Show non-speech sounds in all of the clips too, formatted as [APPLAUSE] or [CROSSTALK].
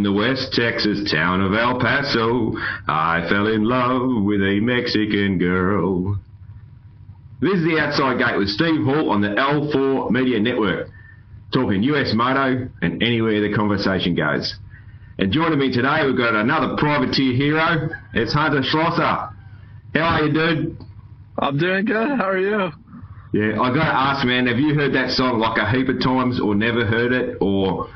In the West Texas town of El Paso, I fell in love with a Mexican girl. This is the Outside Gate with Steve Hall on the L4 Media Network, talking US moto and anywhere the conversation goes. And joining me today, we've got another privateer hero. It's Hunter Schlosser. How are you, dude? I'm doing good. How are you? Yeah, I got to ask, man, have you heard that song like a heap of times, or never heard it, or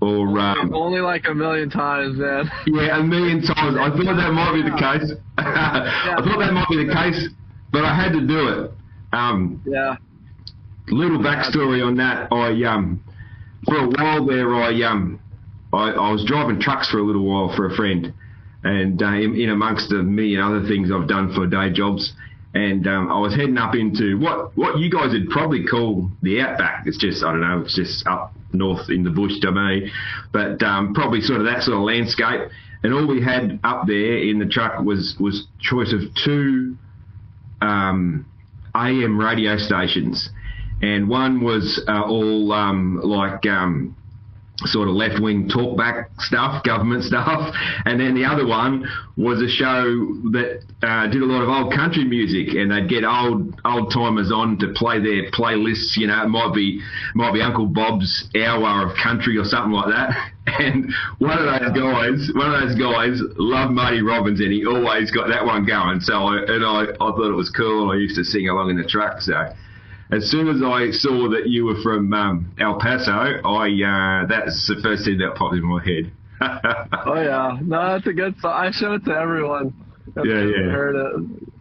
or um, only like a million times, man. Yeah, a million times. I thought that might be the case. [LAUGHS] I thought that might be the case, but I had to do it. Um, yeah. Little backstory on that. I um, for a while there, I um, I, I was driving trucks for a little while for a friend, and uh, in, in amongst the million other things I've done for day jobs. And um, I was heading up into what what you guys would probably call the outback. It's just I don't know. It's just up north in the bush me, but um, probably sort of that sort of landscape. And all we had up there in the truck was was choice of two um, AM radio stations, and one was uh, all um, like um, sort of left wing talkback stuff, government stuff, and then the other one was a show that uh, did a lot of old country music, and they'd get old old timers on to play their playlists. You know, it might be might be Uncle Bob's hour of country or something like that. [LAUGHS] And one of those guys, one of those guys, loved Marty Robbins, and he always got that one going. So, I, and I, I thought it was cool, I used to sing along in the truck. So as soon as I saw that you were from um, El Paso, I uh, that's the first thing that popped in my head. [LAUGHS] oh yeah, no, that's a good song. I showed it to everyone. Yeah, yeah. Heard it.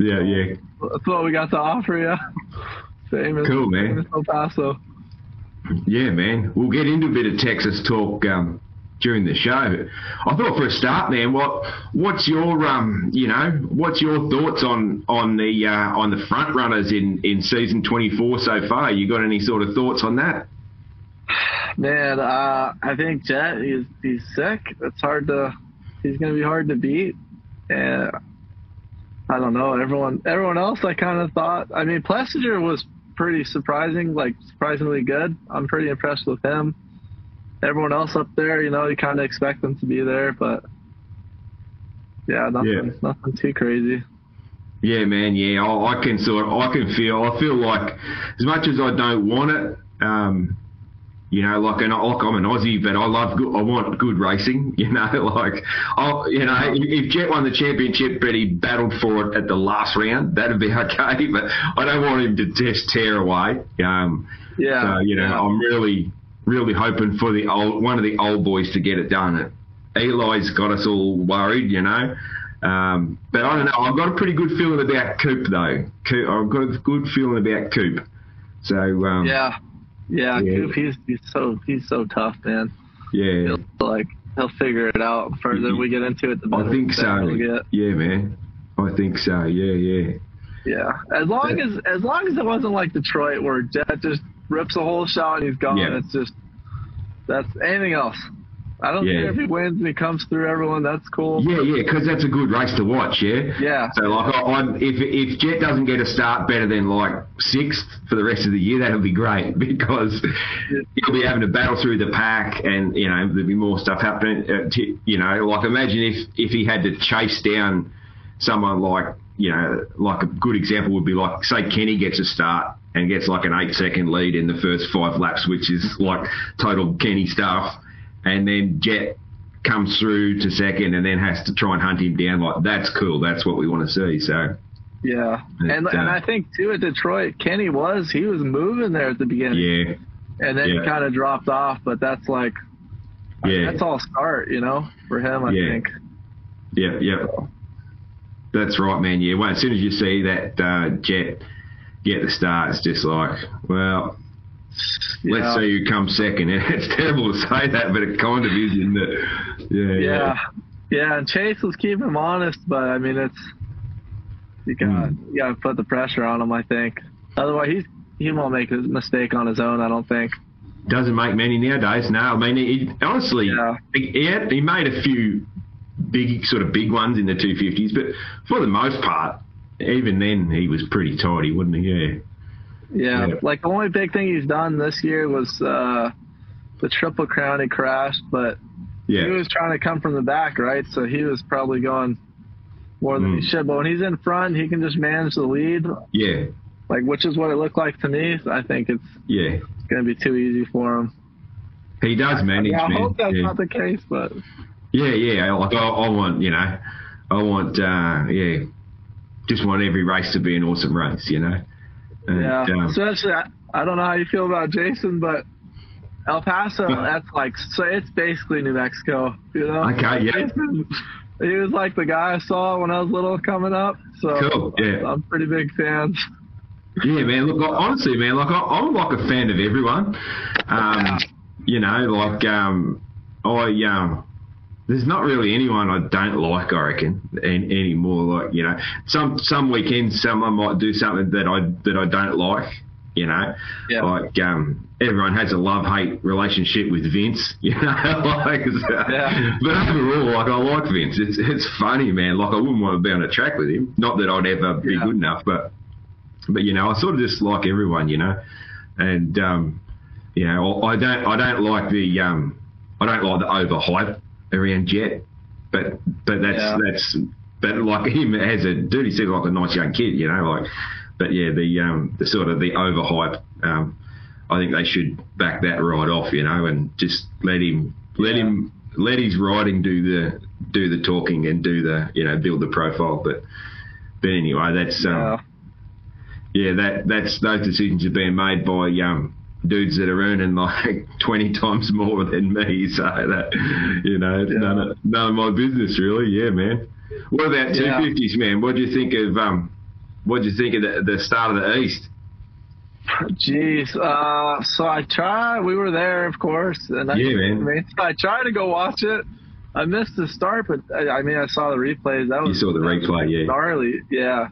Yeah, yeah. That's what we got to offer you. [LAUGHS] Famous, cool, man. Famous El Paso. Yeah, man. We'll get into a bit of Texas talk um, during the show. I thought for a start, man, what what's your um you know what's your thoughts on on the uh, on the front runners in in season 24 so far? You got any sort of thoughts on that? Man, uh, I think Jett he's he's sick. It's hard to he's gonna be hard to beat, and I don't know everyone everyone else. I kind of thought. I mean, Plessinger was pretty surprising, like surprisingly good. I'm pretty impressed with him everyone else up there, you know, you kind of expect them to be there, but yeah, nothing, yeah. nothing too crazy. Yeah, man. Yeah, I, I, can sort. Of, I can feel. I feel like as much as I don't want it, um, you know, like, and like I'm an Aussie, but I love. Good, I want good racing. [LAUGHS] You know, like, I, you know, if Jett won the championship, but he battled for it at the last round, that'd be [LAUGHS] okay. But I don't want him to just tear away. Um, yeah. So you know, yeah. I'm really really hoping for the old one of the old boys to get it done. Eli's got us all worried, you know. Um, but I don't know. I've got a pretty good feeling about Coop though. Coop, I've got a good feeling about Coop. So um, yeah, yeah, yeah, Coop. He's he's so he's so tough, man. Yeah, he'll, like he'll figure it out. The further we get into it, the better. I think so. Yeah, man. I think so. Yeah, yeah. Yeah, as long as as long as it wasn't like Detroit where Jett just rips a whole shot and he's gone. Yeah. It's just that's anything else. I don't yeah. care if he wins and he comes through everyone. That's cool. Yeah, yeah, because that's a good race to watch. Yeah. Yeah. So like, I, am if if Jett doesn't get a start better than like sixth for the rest of the year, that'll be great [LAUGHS] because yeah. he'll be having to battle through the pack, and you know there'll be more stuff happening. Uh, to, you know, like imagine if if he had to chase down someone like you know, like a good example would be like say Kenny gets a start and gets like an eight second lead in the first five laps, which is like total Kenny stuff. And then Jett comes through to second and then has to try and hunt him down. Like that's cool. That's what we want to see. So. Yeah, and uh, and I think too at Detroit, Kenny was he was moving there at the beginning. Yeah. And then yeah. he kind of dropped off, but that's like, yeah, that's all start, you know, for him. I yeah. think. Yeah, yeah. That's right, man. Yeah. Well, as soon as you see that uh, Jett get the start, it's just like, well, yeah. let's see you come second. [LAUGHS] it's terrible to say that, but it kind of is, isn't it? Yeah. Yeah. Yeah. And Chase was keeping him honest, but I mean, it's you got mm. you got to put the pressure on him. I think. Otherwise, he's he won't make a mistake on his own. I don't think. Doesn't make many nowadays. No, I mean, he, honestly, yeah. he, he, had, he made a few big sort of big ones in the 250s, but for the most part, even then he was pretty tidy, wasn't he? Yeah. Yeah, yeah. like the only big thing he's done this year was uh, the triple crown he crashed, but Yeah. he was trying to come from the back, right? So he was probably going more than Mm. he should. But when he's in front, he can just manage the lead, Yeah. like which is what it looked like to me. So I think it's Yeah. going to be too easy for him. He does manage, Yeah, I man. hope that's yeah. not the case, but yeah, yeah. Like I, I want, you know, I want, uh, yeah, just want every race to be an awesome race, you know. And, yeah. um, Especially, I, I don't know how you feel about Jason, but El Paso, [LAUGHS] that's like so. It's basically New Mexico, you know. Okay, yeah. Jason, he was like the guy I saw when I was little coming up. So Cool, yeah. I'm pretty big fan. Yeah, man. Look, honestly, man, like I, I'm like a fan of everyone. Um. You know, like um, I um, there's not really anyone I don't like. I reckon an anymore. Like you know, some some weekends someone might do something that I that I don't like. You know, Yeah. like um, everyone has a love hate relationship with Vince. [LAUGHS] You know, like Yeah. but overall, like I like Vince. It's it's funny, man. Like I wouldn't want to be on a track with him. Not that I'd ever be Yeah. good enough, but but you know, I sort of just like everyone, you know, and um, you know, I don't, I don't like the, um, I don't like the overhype around Jett, but but that's Yeah. that's, but like [LAUGHS] him as a dude, he seems like a nice young kid, you know, like, but yeah, the um, the sort of the overhype, um, I think they should back that right off, you know, and just let him, let Yeah. him, let his riding do the do the talking and do the, you know, build the profile, but. But anyway, that's um, Yeah. yeah, that that's those decisions are being made by um, dudes that are earning like [LAUGHS] twenty times more than me. So that you know, Yeah. none of none of my business really. Yeah, man. What about two Yeah. fifties, man? What do you think of um? What do you think of the, the start of the East? Jeez. Uh, so I tried. We were there, of course, and I, Yeah, man. I, mean, [LAUGHS] I tried to go watch it. I missed the start, but I, I mean, I saw the replays. That was You saw the replay, yeah. gnarly. Yeah.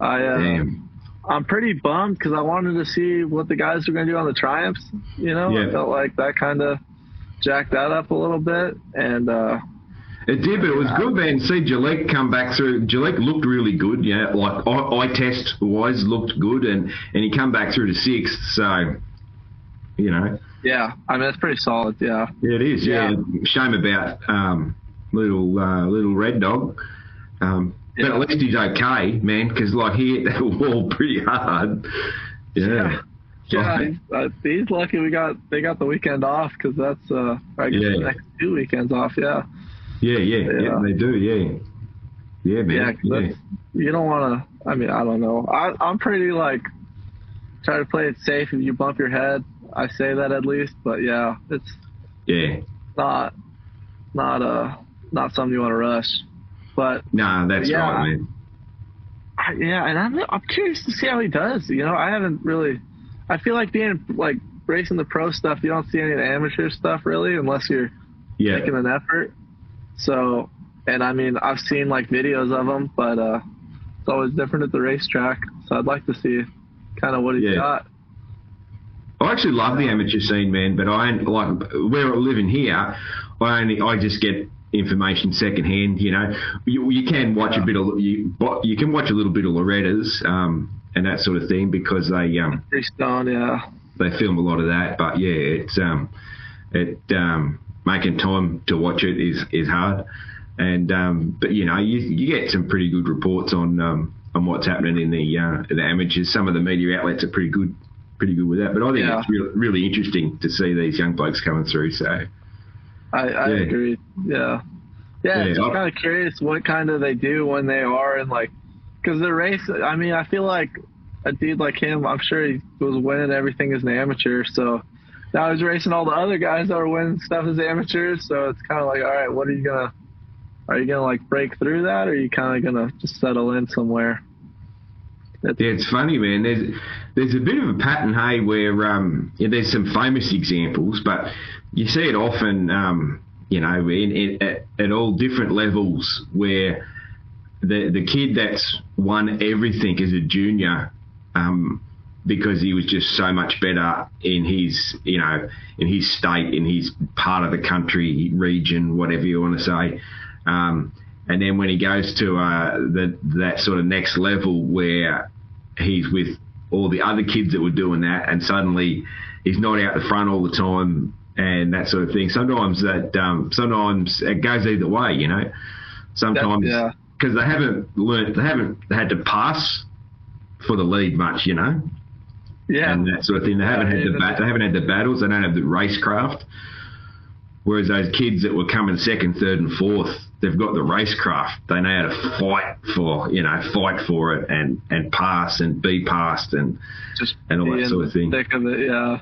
I uh, Damn. I'm pretty bummed because I wanted to see what the guys were going to do on the triumphs. You know, Yeah. I felt like that kind of jacked that up a little bit, and uh, It did, but it was good, man. See Jalek come back through. Jalek looked really good, yeah. Like eye, eye test wise, looked good, and and he come back through to sixth. So, you know, yeah, I mean, it's pretty solid. Yeah. Yeah, it is. Yeah, Yeah. shame about um, little uh, little red dog. Um, But at least he's okay, man, because like he hit that [LAUGHS] wall pretty hard. Yeah. Yeah, Like, he's, uh, he's lucky we got they got the weekend off because that's uh I guess Yeah. the next two weekends off. Yeah, yeah, yeah, yeah, Yeah. they do. Yeah, yeah, yeah. man. 'cause Yeah, You don't want to. I mean, I don't know. I I'm pretty like try to play it safe. If you bump your head, I say that at least. But yeah, it's yeah. not not uh not something you want to rush. But No, that's Yeah. right, man. I, yeah, and I'm I'm curious to see how he does. You know, I haven't really. I feel like being like racing the pro stuff, you don't see any of the amateur stuff really, unless you're Yeah, making an effort. So, and I mean, I've seen like videos of him, but uh, it's always different at the racetrack. So I'd like to see kind of what he's Yeah. got. I actually love the amateur scene, man. But I like where I'm living here. I only I just get information secondhand. You know, you, you can watch a bit of you you can watch a little bit of Loretta's um, and that sort of thing because they um, yeah, they film a lot of that. But yeah, it's um, it um, making time to watch it is is hard. And um, but you know, you you get some pretty good reports on um, on what's happening in the uh, the amateurs. Some of the media outlets are pretty good, pretty good with that. But I think Yeah. it's really really interesting to see these young blokes coming through. So I, I Yeah. agree. Yeah, yeah. Yeah, just I'll- kind of curious what kind of they do when they are in like, because the race. I mean, I feel like a dude like him. I'm sure he was winning everything as an amateur. So now he's racing all the other guys that are winning stuff as amateurs. So it's kind of like, all right, what are you gonna? Are you gonna like break through that, or are you kind of gonna just settle in somewhere? Yeah, it's funny, man. There's there's a bit of a pattern, hey, where um, yeah, there's some famous examples, but you see it often, um, you know, in, in at, at all different levels, where the the kid that's won everything as a junior, um, because he was just so much better in his, you know, in his state, in his part of the country, region, whatever you want to say. Um, and then when he goes to uh, the, that sort of next level where he's with all the other kids that were doing that, and suddenly he's not out the front all the time, and that sort of thing. Sometimes that um, sometimes it goes either way, you know. Sometimes yeah. because they haven't learned, they haven't had to pass for the lead much, you know, Yeah. and that sort of thing. They haven't had the bat, they haven't had the battles. They don't have the racecraft. Whereas those kids that were coming second, third, and fourth, they've got the racecraft. They know how to fight for, you know, fight for it and and pass and be passed and just and all that sort of thing. Thick of it, yeah.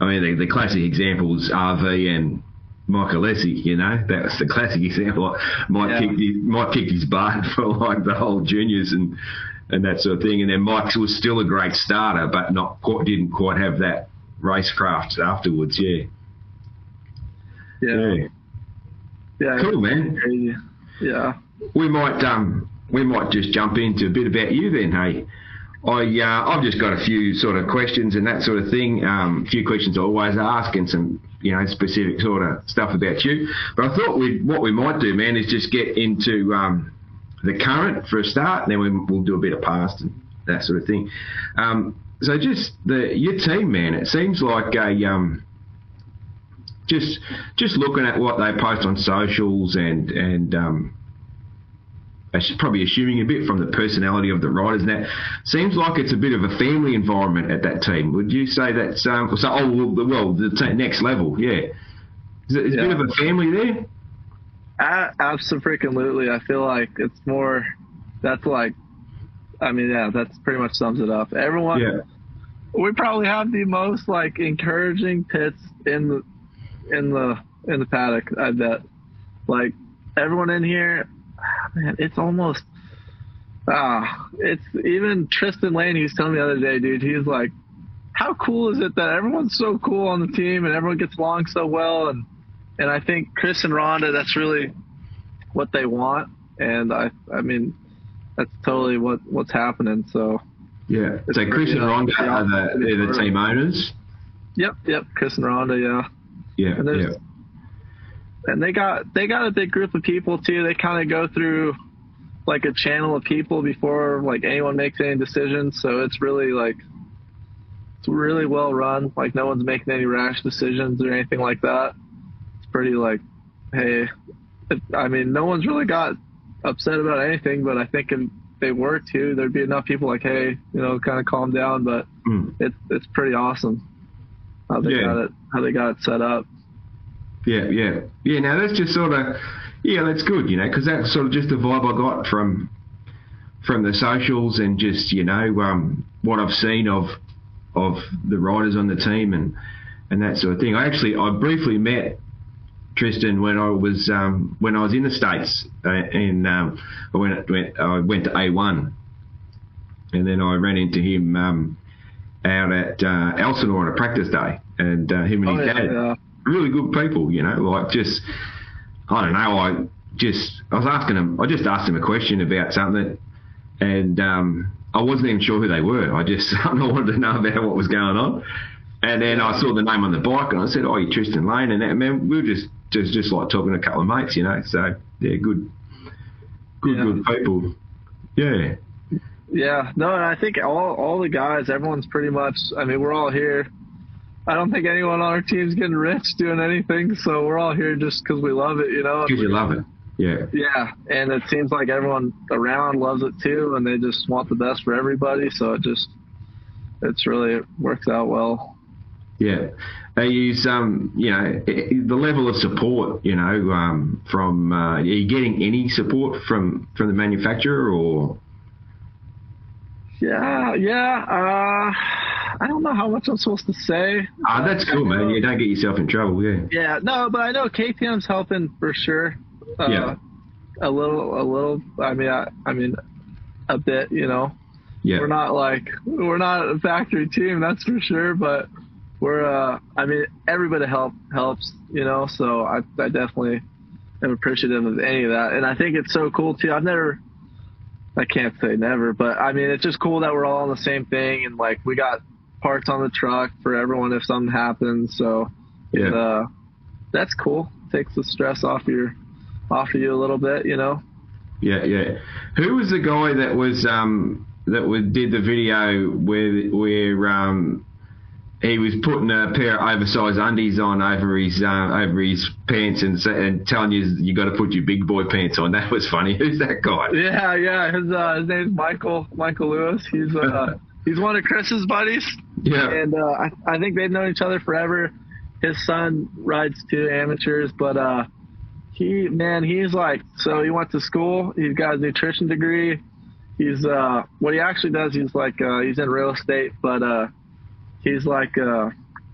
I mean, the, the classic examples RV and Michael Alessi, you know, that was the classic [LAUGHS] example. Mike Yeah. kicked his, Mike kicked his butt [LAUGHS] for like the whole juniors and and that sort of thing. And then Mike was still a great starter, but not quite, didn't quite have that racecraft afterwards. Yeah, Yeah. yeah, Yeah. cool, man. Yeah. We might um we might just jump into a bit about you then. Hey, I uh, I've just got a few sort of questions and that sort of thing. Um, a few questions I always ask and some you know specific sort of stuff about you. But I thought we what we might do, man, is just get into um, the current for a start, and then we, we'll do a bit of past and that sort of thing. Um, so just the your team, man. It seems like a um, just just looking at what they post on socials and and um, probably assuming a bit from the personality of the riders. And that seems like it's a bit of a family environment at that team. Would you say that's um, so? Oh well, the- well, the t- next level, yeah. Is it, is a bit of a family there? A- Absolutely. I feel like it's more. That's like. I mean, yeah, that's pretty much sums it up. Everyone. Yeah, We probably have the most like encouraging pits in the in the in the paddock. I bet. Like everyone in here, man, it's almost. Ah, it's even Tristan Lane. He was telling me the other day, dude. He's like, "How cool is it that everyone's so cool on the team and everyone gets along so well?" And and I think Chris and Rhonda, that's really what they want. And I, I mean, that's totally what what's happening. So, yeah. So Chris and Rhonda are the they're the team owners. yep, yep, Chris and Rhonda, yeah. Yeah, yeah, and they got they got a big group of people too. They kind of go through like a channel of people before like anyone makes any decisions. So it's really like it's really well run. Like no one's making any rash decisions or anything like that. It's pretty like, hey, it, I mean, no one's really got upset about anything. But I think if they were to, there'd be enough people like, hey, you know, kind of calm down. But Mm. it's it's pretty awesome how they Yeah. got it how they got it set up. Yeah, yeah, yeah. Now that's just sort of yeah, that's good, you know, because that's sort of just the vibe I got from from the socials and just you know um, what I've seen of of the riders on the team and and that sort of thing. I actually I briefly met Tristan when I was um, when I was in the states uh, and um, I went, went I went to A1 and then I ran into him um, out at uh, Elsinore on a practice day and uh, him and Oh, his yeah, dad yeah. Really good people, you know, like just, I don't know, I just, I was asking him, I just asked him a question about something and um, I wasn't even sure who they were. I just, [LAUGHS] I wanted to know about what was going on. And then I saw the name on the bike and I said, oh, you're Tristan Lane. And that, man, we were just, just, just like talking to a couple of mates, you know, so yeah, good, good, Yeah. good people. Yeah. Yeah, no, and I think all all the guys, everyone's pretty much. I mean, we're all here. I don't think anyone on our team's getting rich doing anything, so we're all here just because we love it, you know. Because you love it. Yeah. Yeah, and it seems like everyone around loves it too, and they just want the best for everybody. So it just, it's really it works out well. Yeah, they use um, you know, the level of support. You know, um, from uh, are you getting any support from from the manufacturer or? Yeah, yeah. Uh, I don't know how much I'm supposed to say. Ah, that's cool, man. You don't get yourself in trouble. Yeah. Yeah, no, but I know KTM's helping for sure. Uh, Yeah. A little, a little. I mean, I, I mean, a bit. You know, Yeah. we're not like we're not a factory team, that's for sure. But we're. uh I mean, everybody help helps. You know, so I, I definitely am appreciative of any of that, and I think it's so cool too. I've never. I can't say never, but I mean, it's just cool that we're all on the same thing, and like we got parts on the truck for everyone if something happens. So Yeah. uh, that's cool. Takes the stress off your off of you a little bit, you know. Yeah, yeah. Who was the guy that was um that was, did the video where where um he was putting a pair of oversized undies on over his uh, over his pants and, and telling you you got to put your big boy pants on. [LAUGHS] That was funny. Who's that guy? Yeah, yeah. His uh, his name's Michael Michael Lewis. He's uh, [LAUGHS] he's one of Chris's buddies. Yeah. And uh, I I think they've known each other forever. His son rides two amateurs, but uh, he man he's like so he went to school. He's got his nutrition degree. He's uh what he actually does. He's like uh, he's in real estate, but uh he's like uh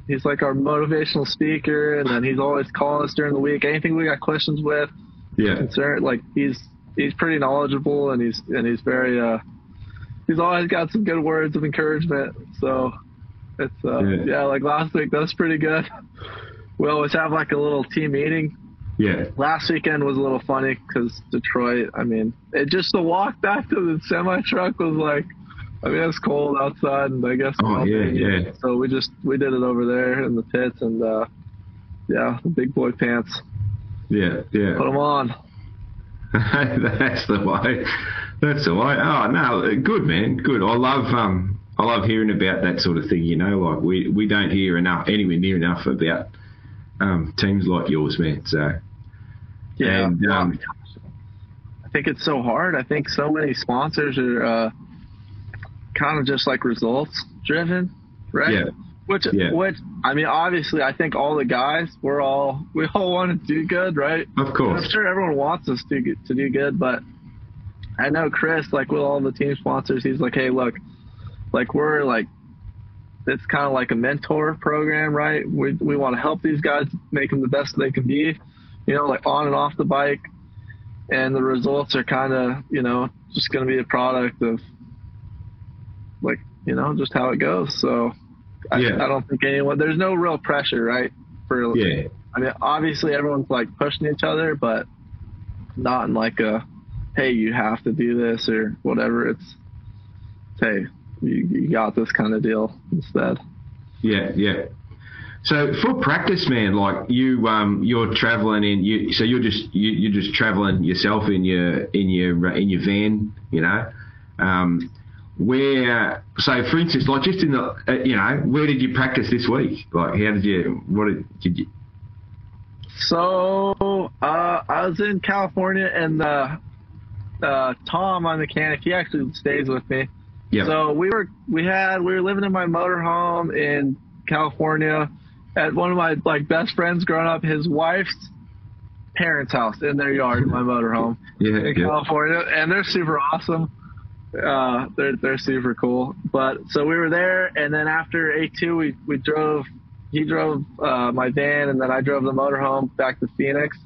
he's like our motivational speaker and then he's always calling us during the week anything we got questions with Yeah. concern like he's he's pretty knowledgeable and he's and he's very uh he's always got some good words of encouragement so it's uh Yeah. yeah, like last week that's pretty good [LAUGHS] we always have like a little team meeting Yeah. last weekend was a little funny because Detroit. I mean, it just the walk back to the semi truck was like, I mean, it's cold outside, and I guess. Oh, yeah, yeah. So we just we did it over there in the pits, and uh, yeah, the big boy pants. Yeah. Yeah. Put them on. [LAUGHS] That's the way. That's the way. Oh no, good man, good. I love um, I love hearing about that sort of thing. You know, like we we don't hear enough, anywhere near enough about um, teams like yours, man. So Yeah. And, um, I think it's so hard. I think so many sponsors are uh, kind of just like results driven, right? Yeah. Which, Yeah. which I mean, obviously, I think all the guys, we're all [LAUGHS] we all want to do good, right? of course. I'm sure everyone wants us to to do good, but I know Chris, like with all the team sponsors, he's like, hey, look, like we're like, it's kind of like a mentor program, right? We we want to help these guys make them the best they can be, you know, like on and off the bike, and the results are kind of, you know, just going to be a product of, like, you know, just how it goes. So. I, Yeah. I don't think anyone. There's no real pressure, right? For yeah, I mean, obviously everyone's like pushing each other, but not in like a, hey, you have to do this or whatever. It's, hey, you, you got this kind of deal instead. yeah, yeah. So for practice, man, like you, um, you're traveling in. You, so you're just you, you're just traveling yourself in your in your in your van, you know. Um, where, so for instance, like just in the, uh, you know, where did you practice this week? Like, how did you? What did, did you? So uh, I was in California, and uh, uh, Tom, my mechanic, he actually stays with me. Yeah. So we were we had we were living in my motorhome in California at one of my like best friends growing up. His wife's parents' house in their yard in my motorhome yeah, in yeah. California, and they're super awesome. Uh, they're they're super cool. But so we were there, and then after A two, we we drove. He drove uh, my van, and then I drove the motorhome back to Phoenix,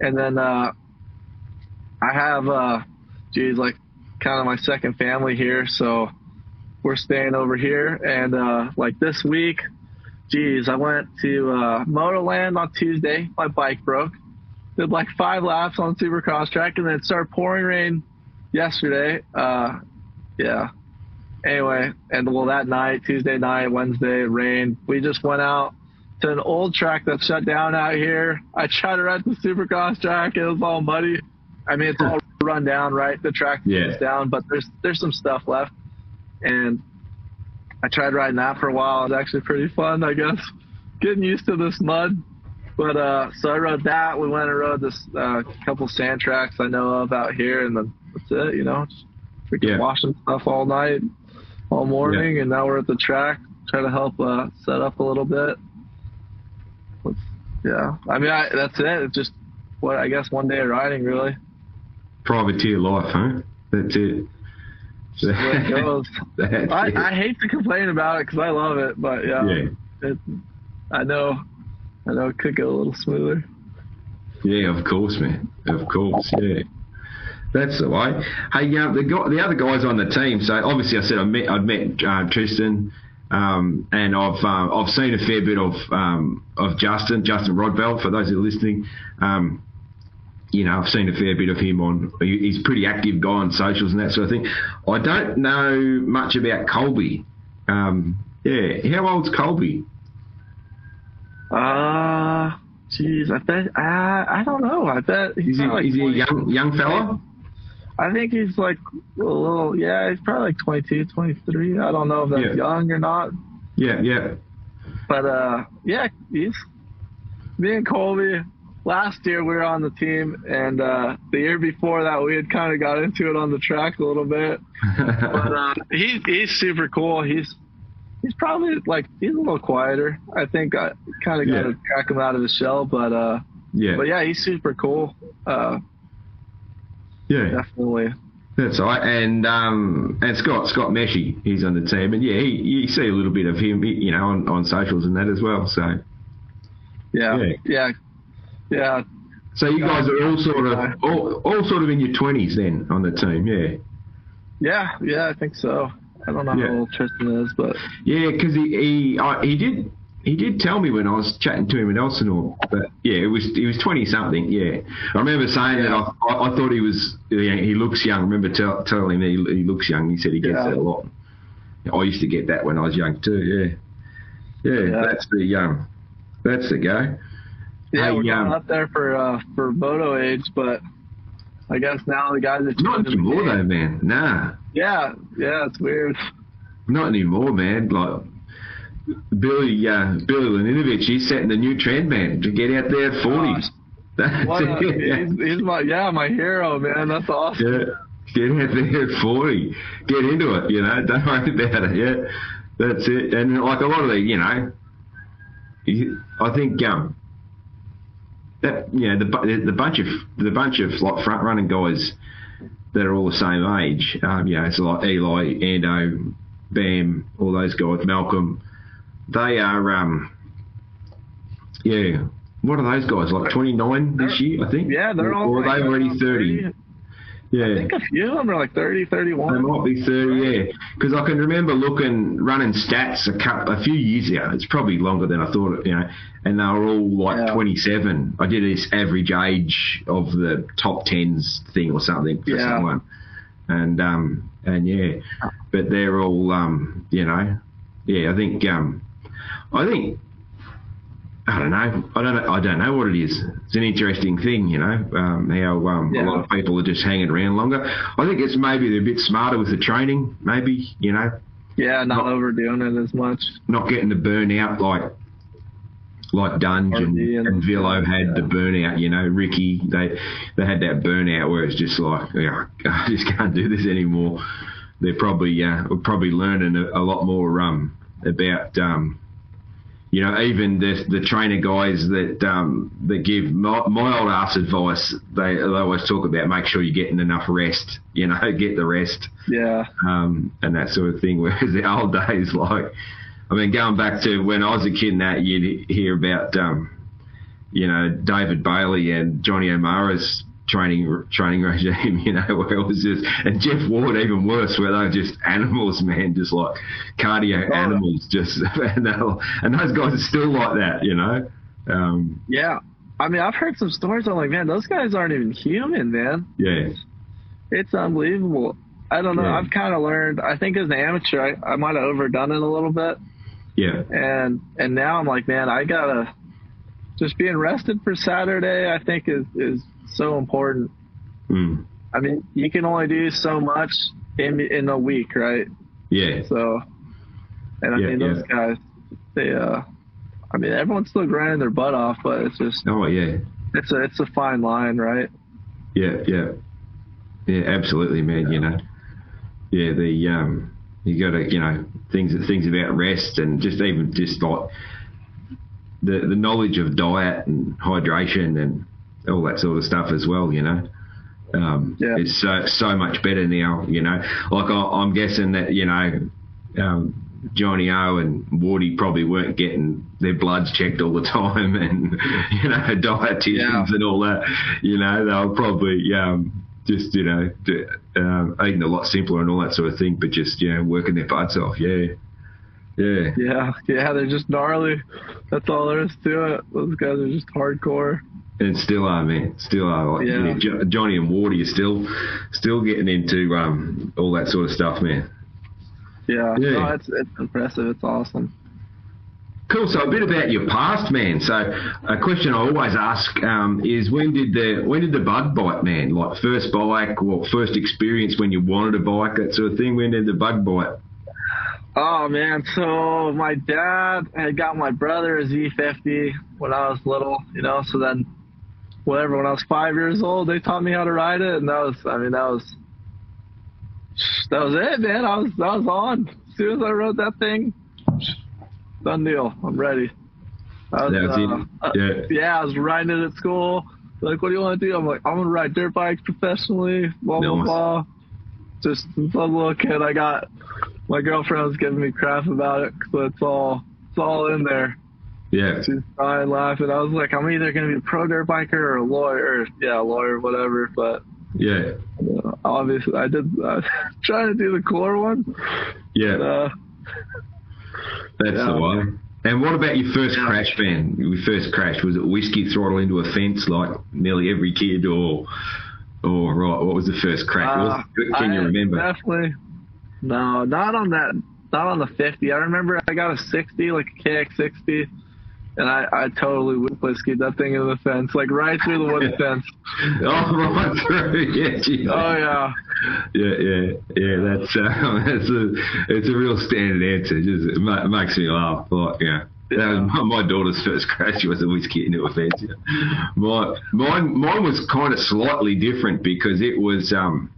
and then uh, I have uh, geez, like kind of my second family here, so we're staying over here, and uh, like this week, geez, I went to uh, Motoland on Tuesday. My bike broke. Did like five laps on Supercross track, and then it started pouring rain yesterday. Uh, yeah. Anyway, and well, that night, Tuesday night, Wednesday, rain. We just went out to an old track that's shut down out here. I tried to ride the Supercross track. It was all muddy. I mean, it's all run down, right? The track Yeah. is down, but there's there's some stuff left. And I tried riding that for a while. It was actually pretty fun, I guess. [LAUGHS] Getting used to this mud. But uh, so I rode that. We went and rode this uh, couple sand tracks I know of out here, and then that's it. You know, just freaking Yeah. washing stuff all night, all morning, and now we're at the track. Try to help uh, set up a little bit. Let's- yeah, I mean, I, that's it. It's just what I guess one day of riding, really. Privateer life, huh? That's it. Way it goes. [LAUGHS] That's I, it. I hate to complain about it because I love it, but yeah, yeah. it, I know, I know it could go a little smoother. Yeah, of course, man. Of course, yeah. That's the way. Hey, uh, the guy, the other guys on the team. So obviously, I said I met, I'd met uh, Tristan, um, and I've uh, I've seen a fair bit of um, of Justin, Justin Rodbell. For those who are listening, um, you know, I've seen a fair bit of him on. He's a pretty active guy on socials and that sort of thing. I don't know much about Colby. Um, yeah, how old's Colby? Uh, jeez, I bet, I, I don't know. I bet he's Is he, like is he a young young fella? I think he's like a little, yeah, he's probably like 22, 23. I don't know if that's Yeah. young or not. Yeah, yeah. but uh, yeah, he's me and Colby. Last year we were on the team, and uh, the year before that we had kind of got into it on the track a little bit. [LAUGHS] but uh, he, he's super cool. He's he's probably like he's a little quieter. I think I kind of got to Yeah. crack him out of his shell, but uh, yeah, but yeah, he's super cool. Uh, yeah. definitely. That's right, and um, and Scott Scott Meshey, he's on the team, and yeah, he, you see a little bit of him, you know, on, on socials and that as well. So, Yeah, Yeah. yeah, yeah. so you guys are all sort of all, all sort of in your twenties then on the team, yeah, Yeah, yeah, I think so. I don't know Yeah. how old Tristan is, but yeah, because he he I, he did he did tell me when I was chatting to him in Elsinore, but yeah, it was he was twenty something, yeah. I remember saying that I, I, I thought he was yeah, he looks young. I remember tell, telling him he, he looks young. He said he gets Yeah. that a lot. I used to get that when I was young too. Yeah, yeah, Yeah. that's the um, that's the go. Yeah, Hey, we're um, up there for uh, for moto age, but I guess now the guys are Not anymore though, man. Nah, Yeah, yeah, it's weird. not anymore, man. Like Billy, uh, Billy Laninovich, he's setting the new trend, man. To get out there at forties. That's What a, it. he's, he's my yeah my hero, man. That's awesome. Yeah, get out there at forty. Get into it. You know, don't worry about it. Yeah, that's it. And like a lot of the, you know, I think um, that you know the the bunch of the bunch of like front running guys that are all the same age. Um, you know, it's like Eli, Ando, Bam, all those guys, Malcolm. They are um, yeah. What are those guys like? Twenty nine this year, I think. Yeah, they're all. Or are they already thirty? Yeah. I think a few of them are like 30, 31. They might be 30, yeah. Because I can remember looking, running stats a, couple, a few years ago. It's probably longer than I thought, it, you know. And they were all like Yeah. 27. I did this average age of the top tens thing or something for Yeah. someone. And um and yeah, but they're all um you know, yeah. I think um I think I don't know. I don't know. I don't know what it is. It's an interesting thing, you know, um, how um, a lot of people are just hanging around longer. I think it's maybe they're a bit smarter with the training, maybe, you know, Yeah, not Not- overdoing it as much. not getting the burnout like like Dunge and, and- and Villo had the burnout, you know, Ricky, they they had that burnout where it's just like, yeah, [LAUGHS] I just can't do this anymore. They're probably uh, probably learning a, a lot more um, about um, you know, even the the trainer guys that um, that give my, my old ass advice, they, they always talk about make sure you're getting enough rest. You know, [LAUGHS] get the rest Yeah, um, and that sort of thing. [LAUGHS] Whereas the old days, like, I mean, going back to when I was a kid, and that you'd hear about, um, you know, David Bailey and Johnny O'Mara's training training [LAUGHS] regime. You know, where it was just, and Jeff Ward even worse, where they were just animals, man, just like cardio Oh. animals, just [LAUGHS] and, and those guys are still like that. You know. Um, yeah. I mean, I've heard some stories. I'm like, man, those guys aren't even human, man. yeah, It's unbelievable. I don't know. Yeah. I've kind of learned. I think as an amateur, I, I might have overdone it a little bit, yeah, and and now I'm like, man, I gotta just being rested for Saturday. I think is is so important. mm, I mean, you can only do so much in in a week, right? yeah, So, and I Yeah, mean, those guys, they, uh, I mean, everyone's still grinding their butt off, but it's just, oh yeah. it's a, it's a fine line, right? Yeah, yeah, yeah, absolutely, man. You know, yeah, the um, you got to, you know, things things about rest and just even just like the the knowledge of diet and hydration and all that sort of stuff as well. You know, um, Yeah. it's so so much better now. You know, like I, I'm guessing that you know. Um, Johnny O and Wardy probably weren't getting their bloods checked all the time, [LAUGHS] and you know [LAUGHS] dietitians Yeah. and all that. You know, they were probably um, just you know um, eating a lot simpler and all that sort of thing, but just you know working their butts off. Yeah, yeah, Yeah, yeah, they're just gnarly. That's all there is to it. Those guys are just hardcore. And still are, man. Still are. Like, Yeah. yeah, Jo- Johnny and Wardy are still still getting into um, all that sort of stuff, man. Yeah, Yeah. No, it's it's impressive. It's awesome. Cool. So a bit about your past, man. So a question I always ask um, is when did the when did the bug bite, man? Like first bike or first experience when you wanted a bike, that sort of thing. When did the bug bite? Oh man, so my dad had got my brother a Z50 when I was little, you know. So then, whatever, when I was five years old, they taught me how to ride it, and that was, I mean, that was that was it, man. I was I was on. As soon as I rode that thing, done deal. I'm ready. I was, That's it. uh, Yeah. uh, yeah, I was riding it at school. Like, what do you want to do? I'm like, I'm gonna ride dirt bikes professionally. Blah blah blah. Just a little kid, I got my girlfriend was giving me crap about it, so it's all it's all in there. Yeah. She's crying, laughing. I was like, I'm either gonna be a pro dirt biker or a lawyer. Or, yeah, a lawyer, whatever. But Yeah. uh, obviously, I did [LAUGHS] uh, trying to do the cooler one. Yeah. Uh, That's Yeah. the one. And what about your first crash, man? Your first crash was it whiskey throttle into a fence like nearly every kid, or or right? What was the first crash? Uh, Can you remember? Definitely. No, not on that. Not on the 50. I remember I got a 60, like a KX60, and I, I totally would whiskeyed that thing into the fence, like right through the wooden [LAUGHS] fence. [LAUGHS] oh, right through. Yeah. geez. Oh yeah. Yeah, yeah, yeah. That's uh, [LAUGHS] that's a it's a real standard answer. Just it, makes me laugh. Like, yeah. That was my, my daughter's first crash. She was a whiskey into a fence. Yeah. My mine mine was kind of slightly different because it was um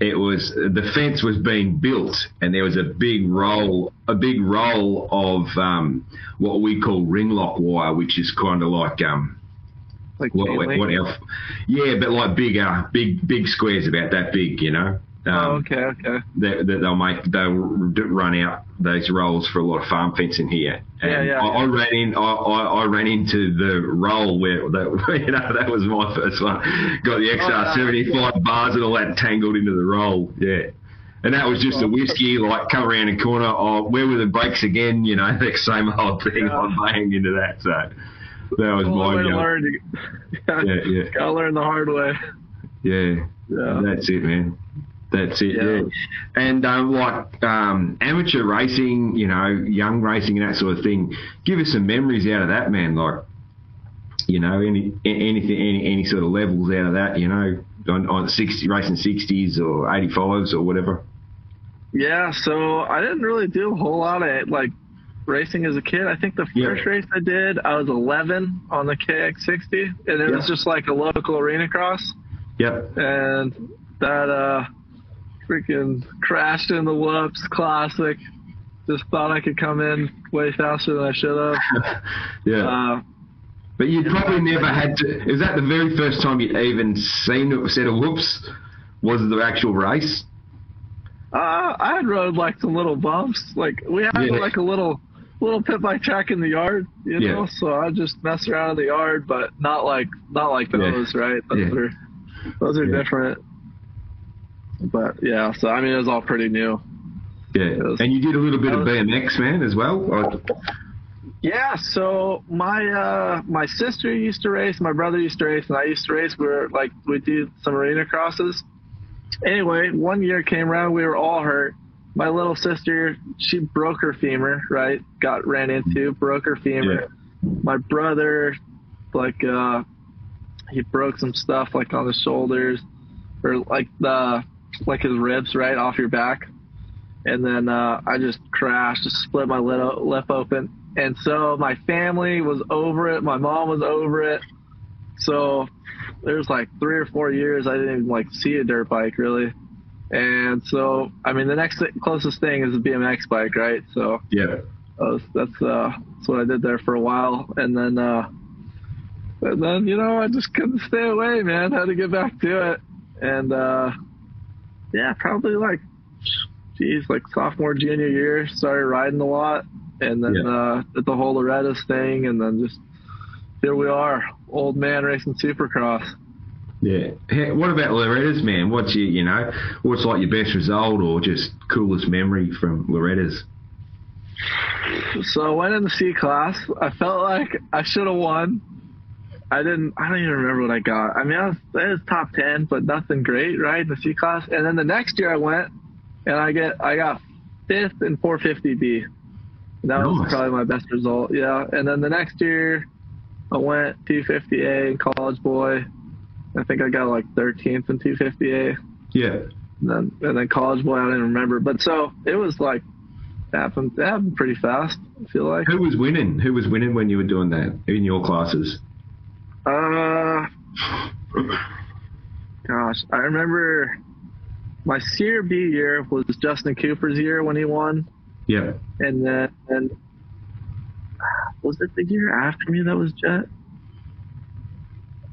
it was the fence was being built and there was a big roll a big roll of um what we call ring lock wire, which is kind of like um Like what, what, else? Yeah, but like bigger, big, big squares about that big, you know. Um, Oh, okay, okay. that, that they'll make they'll run out those rolls for a lot of farm fencing here. And Yeah, yeah. I, I ran in. I, I, I ran into the roll where [LAUGHS] that you know that was my first one. Got the XR seventy five bars and all that tangled into the roll. Yeah. And that was just a whiskey, like come around the corner. Oh, where were the brakes again? You know, [LAUGHS] the same old thing. Yeah. I banged into that. So that was Well, way my to young- learn. yeah, [LAUGHS] Yeah, yeah. Gotta learn the hard way. Yeah, Yeah. that's it, man. That's it. Yeah. Yeah. And um, like um, amateur racing, you know, young racing and that sort of thing. Give us some memories out of that, man. Like, you know, any anything, any any sort of levels out of that. You know, on, on sixty racing sixties or eighty fives or whatever. Yeah, so I didn't really do a whole lot of like racing as a kid. I think the Yeah. first race I did, I was 11 on the KX60, and it was just like a local arena cross, Yep. and that uh freaking crashed in the whoops. Classic. Just thought I could come in way faster than I should have. [LAUGHS] yeah. Uh, but you probably never had to. Is that the very first time you'd even seen a set of whoops? Was the actual race? Uh, I had rode like some little bumps. Like we had Yeah. like a little little pit bike track in the yard, you Yeah. know. So I just mess around in the yard, but not like not like Yeah. those, right? Those Yeah. are those are Yeah. different. But yeah, so I mean it was all pretty new. Yeah. Yes. And you did a little bit I of BMX, man, as well. Yeah, so my uh my sister used to race, my brother used to race, and I used to race. We were like we did some arena crosses. Anyway, one year came around, we were all hurt. My little sister, she broke her femur, right? Got ran into, broke her femur. Yeah. My brother, like uh he broke some stuff like on his shoulders or like the like his ribs right off your back. And then uh I just crashed, just split my lip, lip open. And so my family was over it, my mom was over it. So there's like three or four years I didn't even like see a dirt bike really. And so I mean the next closest thing is a BMX bike, right? So yeah. that was, that's uh that's what I did there for a while, and then uh and then you know I just couldn't stay away, man. Had to get back to it, and uh yeah, probably like geez, like sophomore junior year, started riding a lot, and then Yeah. uh did the whole Loretta's thing, and then just here we are, old man racing Supercross. Yeah. Hey, what about Loretta's, man? What's your, you know, what's like your best result or just coolest memory from Loretta's? So I went in the C class. I felt like I should have won. I didn't. I don't even remember what I got. I mean, I was, I was top ten, but nothing great, right? In the C class. And then the next year I went, and I get I got fifth in 450D. And that was probably my best result. Yeah. And then the next year I went 250A in College Boy. I think I got like 13th in 250A Yeah. and then and then college boy I don't even remember. But so it was like happened. It happened pretty fast. I feel like. Who was winning? Who was winning when you were doing that in your classes? Uh, gosh, I remember my senior B year was Justin Cooper's year when he won, Yeah. and then and was it the year after me that was Jett?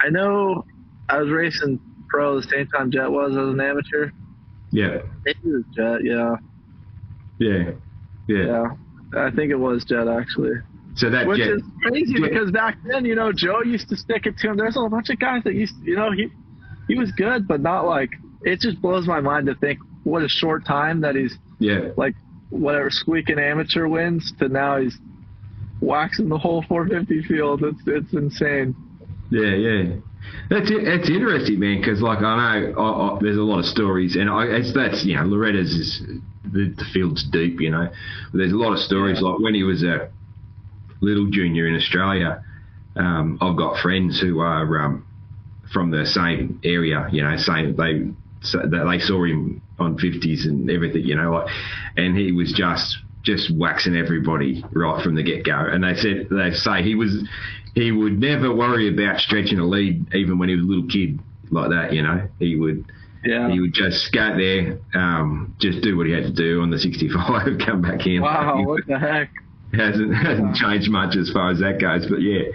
I know I was racing pro the same time Jett was as an amateur. Yeah. It was Jett, yeah, Yeah. Yeah. yeah. I think it was Jett actually. So that Which Jett, is crazy because back then, you know, Joe used to stick it to him. There's a bunch of guys that used, you know, he he was good, but not like. It just blows my mind to think what a short time that he's yeah. like whatever squeaking amateur wins to now he's waxing the whole 450 field. It's it's insane. Yeah, yeah. That's it. That's interesting, man. Because like I know, I, I, there's a lot of stories, and I, it's that's you know, Loretta's is the, the field's deep, you know. But there's a lot of stories like when he was a little junior in Australia. Um, I've got friends who are um, from the same area, you know, same they so they saw him on 50s and everything, you know, like, and he was just just waxing everybody right from the get go. And they said they say he was he would never worry about stretching a lead even when he was a little kid like that, you know. He would Yeah. he would just go there, um, just do what he had to do on the 65, [LAUGHS] come back in. Wow, what the heck? Hasn't [LAUGHS] hasn't changed much as far as that goes. But yeah,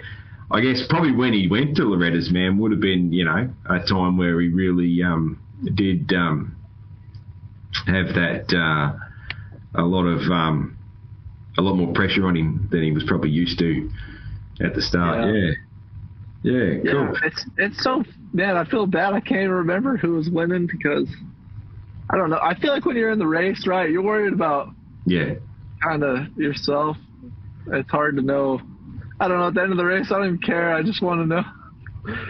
I guess probably when he went to Loretta's man would have been you know a time where he really um, did um, have that uh, a lot of um, a lot more pressure on him than he was probably used to at the start. Yeah. Yeah, yeah, Yeah, cool. it's it's so man. I feel bad. I can't even remember who was winning because I don't know. I feel like when you're in the race, right, you're worried about Yeah, kind of yourself. It's hard to know. I don't know. At the end of the race, I don't even care. I just want to know.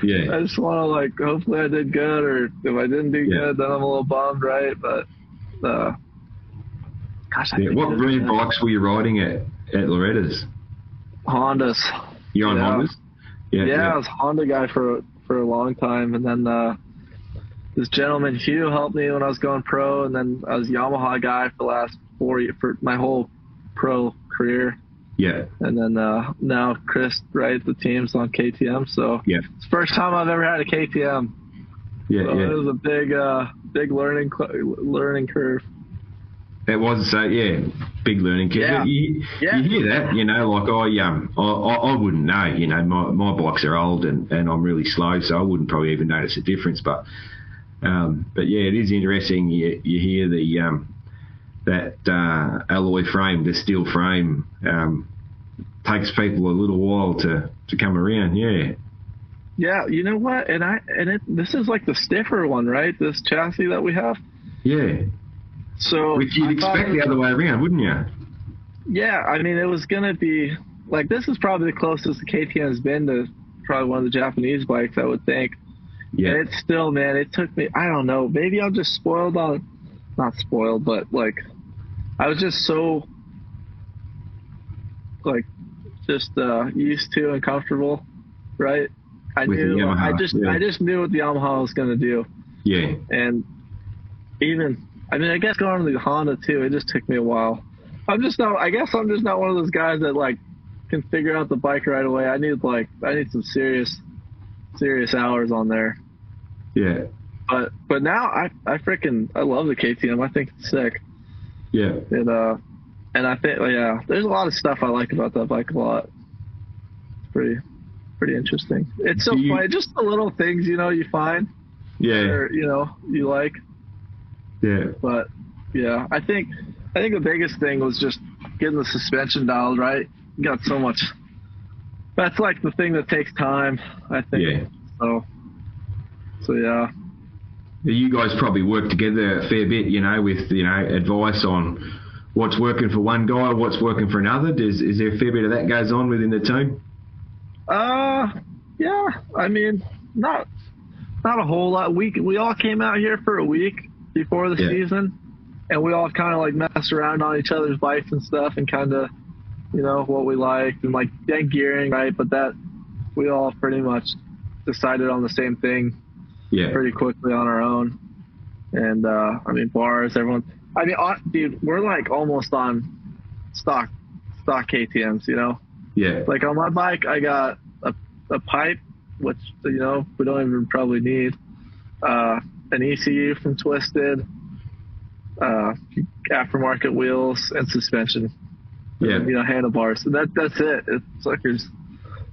yeah, I just want to like. Hopefully, I did good, or if I didn't do Yeah. good, then I'm a little bummed, right? But uh, gosh, I yeah. What brand bikes were you riding at at Loretta's? Hondas. You on Yeah. Hondas? Yeah, Yeah, I was Honda guy for for a long time, and then uh, this gentleman Hugh helped me when I was going pro, and then I was Yamaha guy for the last four years for my whole pro career, yeah, and then uh, now Chris right the team's on KTM, so yeah, it's the first time I've ever had a KTM. yeah, So yeah. it was a big uh, big learning learning curve. It was so yeah, big learning curve. Yeah. You, Yeah. you hear that, you know, like I um I, I, I wouldn't know, you know, my my bikes are old and, and I'm really slow, so I wouldn't probably even notice a difference. But um but yeah, it is interesting. You you hear the um that uh, alloy frame, the steel frame, um takes people a little while to to come around. Yeah, Yeah, you know what? And I and it this is like the stiffer one, right? This chassis that we have. yeah. So Which you'd I expect the was- other way around, wouldn't you? Yeah, I mean, it was gonna be like this is probably the closest the KTM has been to probably one of the Japanese bikes, I would think. Yeah, And it's still, man, it took me. I don't know. Maybe I'm just spoiled on, not spoiled, but like, I was just so, like, just uh used to and comfortable, right? I With knew. I just, yeah. I just knew what the Yamaha was gonna do, yeah, and even, I mean, I guess going to the Honda too. It just took me a while. I'm just not. I guess I'm just not one of those guys that like can figure out the bike right away. I need like I need some serious, serious hours on there. yeah, But but now I I freaking I love the KTM. I think it's sick. Yeah. And uh, and I think yeah, there's a lot of stuff I like about that bike a lot. It's pretty pretty interesting. It's so you- funny, just the little things you know you find Yeah, or you know you like. yeah, But yeah, I think I think the biggest thing was just getting the suspension dialed right. You got so much. That's like the thing that takes time. I think. yeah. So. So yeah. You guys probably work together a fair bit, you know, with you know advice on what's working for one guy, what's working for another. Does is there a fair bit of that goes on within the team? Uh, yeah. I mean, not not a whole lot. We we all came out here for a week before the Yeah. season, and we all kind of like messed around on each other's bikes and stuff, and kind of, you know, what we liked and like then gearing, right? But that we all pretty much decided on the same thing Yeah, pretty quickly on our own. And uh, I mean, bars, everyone. I mean, hon- dude, we're like almost on stock stock KTM's. You know, Yeah. like on my bike, I got a, a pipe, which you know we don't even probably need. Uh, an ECU from Twisted, uh, aftermarket wheels and suspension. Yeah. You know, handlebars. And that that's it. It's suckers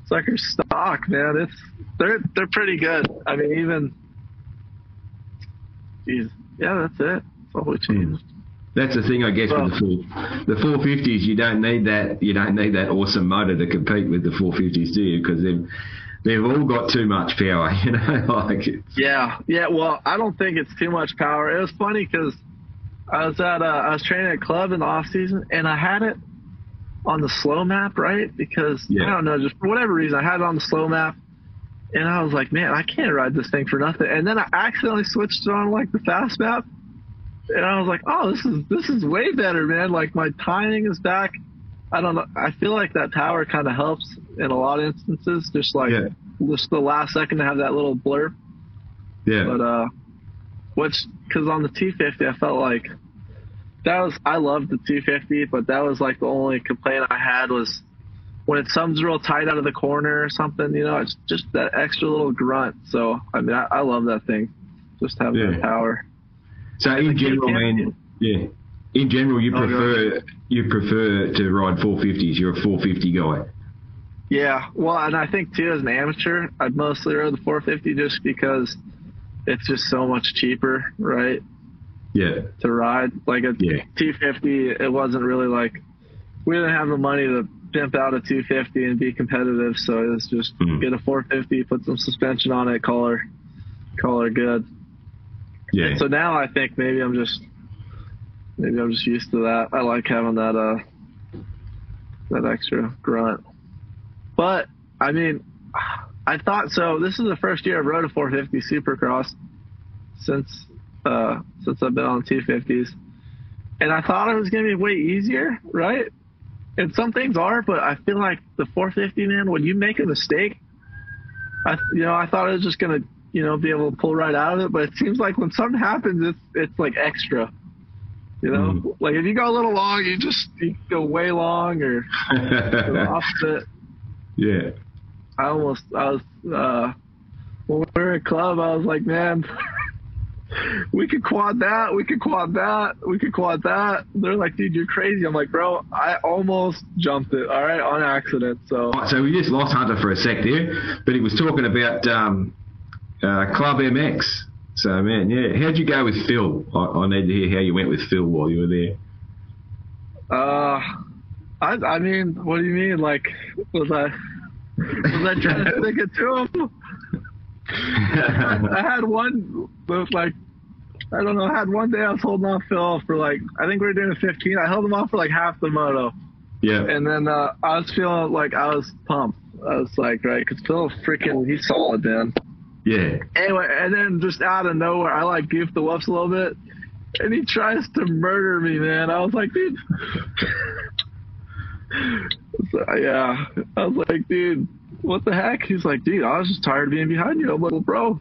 suckers stock, man. It's they're they're pretty good. I mean, even. Geez, yeah, that's it. That's all we changed. That's the thing, I guess, with the full the 450s. You don't need that. You don't need that awesome motor to compete with the 450s, do you? Because they've they've all got too much power. [LAUGHS] You know, like it's, Yeah, yeah. Well, I don't think it's too much power. It was funny because I was at uh, I was training at a club in the off season, and I had it on the slow map, right? Because Yeah. I don't know, just for whatever reason, I had it on the slow map, and I was like, man, I can't ride this thing for nothing. And then I accidentally switched it on like the fast map, and I was like, oh, this is this is way better, man. Like my timing is back. I don't know. I feel like that power kind of helps in a lot of instances. Just like Yeah. just the last second to have that little blurb. yeah, But uh, which because on the 250, I felt like that was I loved the 250, but that was like the only complaint I had was when it comes real tight out of the corner or something. You know, it's just that extra little grunt. So I mean, I, I love that thing, just having Yeah. that power. So in general, man, yeah. In general, you Oh, prefer you prefer to ride 450s. You're a 450 guy. Yeah, well, and I think too as an amateur, I'd mostly ride the 450 just because it's just so much cheaper, right? Yeah, to ride. Like a Yeah. 250, it wasn't really like we didn't have the money to pimp out a 250 and be competitive. So it's just Mhm. get a 450, put some suspension on it, call her, call her good. yeah, So now I think maybe I'm just maybe I'm just used to that. I like having that uh that extra grunt. But I mean, I thought so. This is the first year I've rode a 450 Supercross since uh since I've been on 250s, and I thought it was gonna be way easier, right? And some things are, but I feel like the 450 man, when you make a mistake, I you know I thought I was just gonna you know be able to pull right out of it, but it seems like when something happens, it's it's like extra. You know, Mhm. like if you go a little long, you just you go way long or [LAUGHS] opposite. yeah, I almost I was uh when we were at club I was like, man, we could quad that, we could quad that, we could quad that. They're like, dude, you're crazy. I'm like, bro, I almost jumped it, all right, on accident. So so we just lost Hunter for a sec there, but he was talking about um, uh, Club MX. So man, yeah, how'd you go with Phil? I, I need to hear how you went with Phil while you were there. uh I I mean, what do you mean? Like was I was I trying to [LAUGHS] stick it to him? [LAUGHS] I had one that was like I don't know, I had one day I was holding off Phil for like I think we were doing a fifteen. I held him off for like half the moto. yeah, And then uh, I was feeling like I was pumped. I was like, right, because Phil freaking, he's solid, man. yeah, Anyway, and then just out of nowhere, I like goofed the whoops a little bit, and he tries to murder me, man. I was like, dude. [LAUGHS] So, yeah, I was like, dude, what the heck? He's like, dude, I was just tired of being behind you. I'm like, well, bro,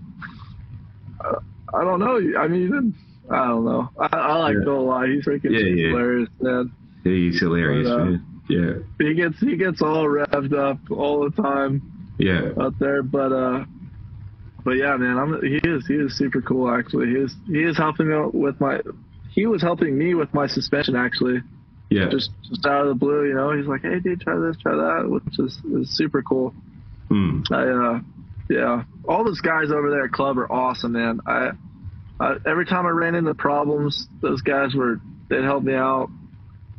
uh, I don't know. I mean, I don't know. I, I like Yeah. Phil a lot. He's freaking Yeah, yeah. hilarious, man. he's hilarious, But, uh, man. Yeah, he gets he gets all revved up all the time yeah, out there. But uh, but yeah, man, I'm he is he is super cool actually. He is he is helping me out with my he was helping me with my suspension actually. yeah, Just just out of the blue, you know. He's like, hey, dude, try this, try that, which is is super cool. Hmm. I uh, yeah, all those guys over there at club are awesome, man. I, I every time I ran into problems, those guys were they helped me out.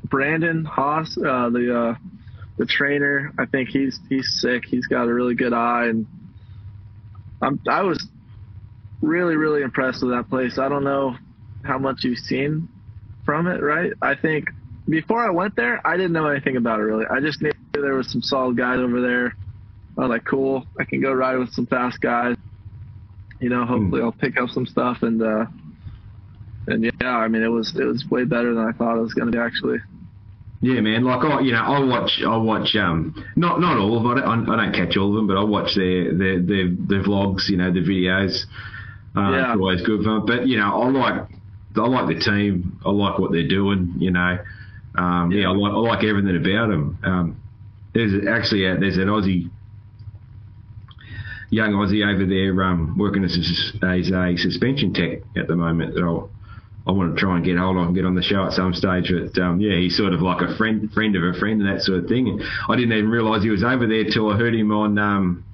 Brandon Haas, uh, the uh, the trainer, I think he's he's sick. He's got a really good eye, and I'm I was really really impressed with that place. I don't know how much you've seen from it, right? I think before I went there, I didn't know anything about it really. I just knew there was some solid guys over there. I was like, cool, I can go ride with some fast guys. You know, hopefully I'll pick up some stuff and uh and yeah, I mean it was it was way better than I thought it was gonna be actually. Yeah, man. Like I, you know, I watch, I watch, um, not not all of it. I, I don't catch all of them, but I watch their their their, their vlogs. You know, the videos. Uh, Yeah. Always good fun. But you know, I like I like the team. I like what they're doing. You know, Um, yeah, I like, I like everything about them. Um, there's actually a, there's an Aussie, young Aussie over there um, working as a, as a suspension tech at the moment that I'll, I want to try and get hold of and get on the show at some stage. But um, yeah, he's sort of like a friend friend of a friend and that sort of thing. And I didn't even realise he was over there till I heard him on. Um,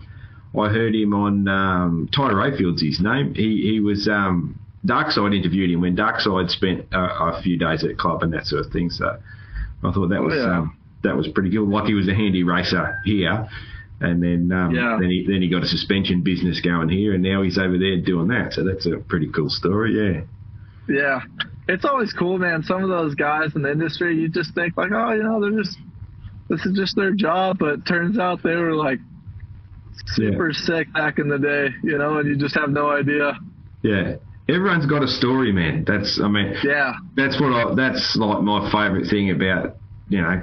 I heard him on um, Tyler Rayfield's his name. He he was um, Darkside interviewed him when Darkside spent a, a few days at club and that sort of thing. So I thought that was yeah. um, that was pretty good. Like he was a handy racer here, and then um, Yeah. then he then he got a suspension business going here, and now he's over there doing that. So that's a pretty cool story. Yeah. Yeah, it's always cool, man. Some of those guys in the industry, you just think like, oh, you know, they're just this is just their job, but turns out they were like super sick back in the day, you know, and you just have no idea. Yeah. Everyone's got a story, man. That's, I mean, Yeah, that's what I, that's like my favourite thing about, you know,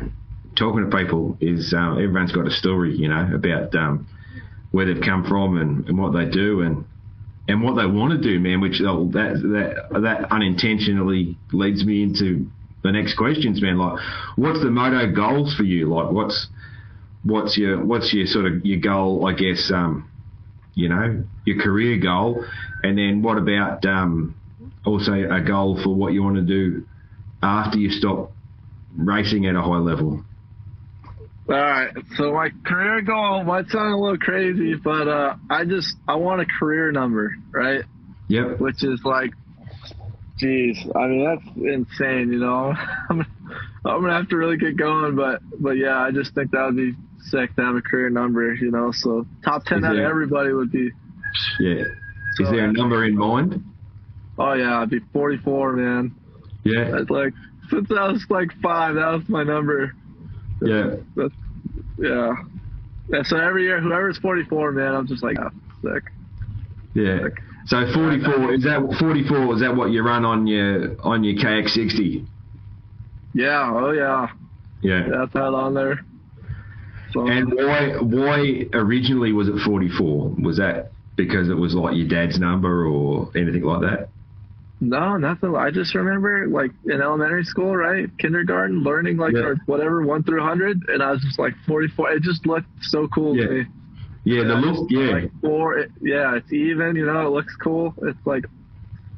talking to people is um, everyone's got a story, you know, about um, where they've come from and, and what they do and and what they want to do, man. Which oh, that that that unintentionally leads me into the next questions, man. Like, what's the moto goals for you? Like, what's what's your what's your sort of your goal? I guess, um, you know, your career goal, and then what about um, also a goal for what you want to do after you stop racing at a high level? All right. So my career goal might sound a little crazy, but uh, I just I want a career number, right? Yep. Which is like, geez, I mean that's insane, you know. [LAUGHS] I'm, I'm gonna have to really get going, but but yeah, I just think that would be sick to have a career number, you know. So top ten Is out of everybody would be. Yeah. Is there a number in mind? Oh yeah, I'd be 44, man. Yeah. That's like since I was like five, that was my number. Yeah. That's, yeah. Yeah, so every year, whoever's 44, man, I'm just like, ah, sick. Yeah. So 44 is that 44 is that what you run on your on your KX60? Yeah, oh yeah, Yeah. that's that on there. So, And why why originally was it 44? Was that because it was like your dad's number or anything like that? No, nothing. I just remember like in elementary school, right, kindergarten, learning like Yeah. or whatever one through 100, and I was just like 44. It just looked so cool Yeah. to me. Yeah, the look, yeah. Like four, it, yeah, it's even. You know, it looks cool. It's like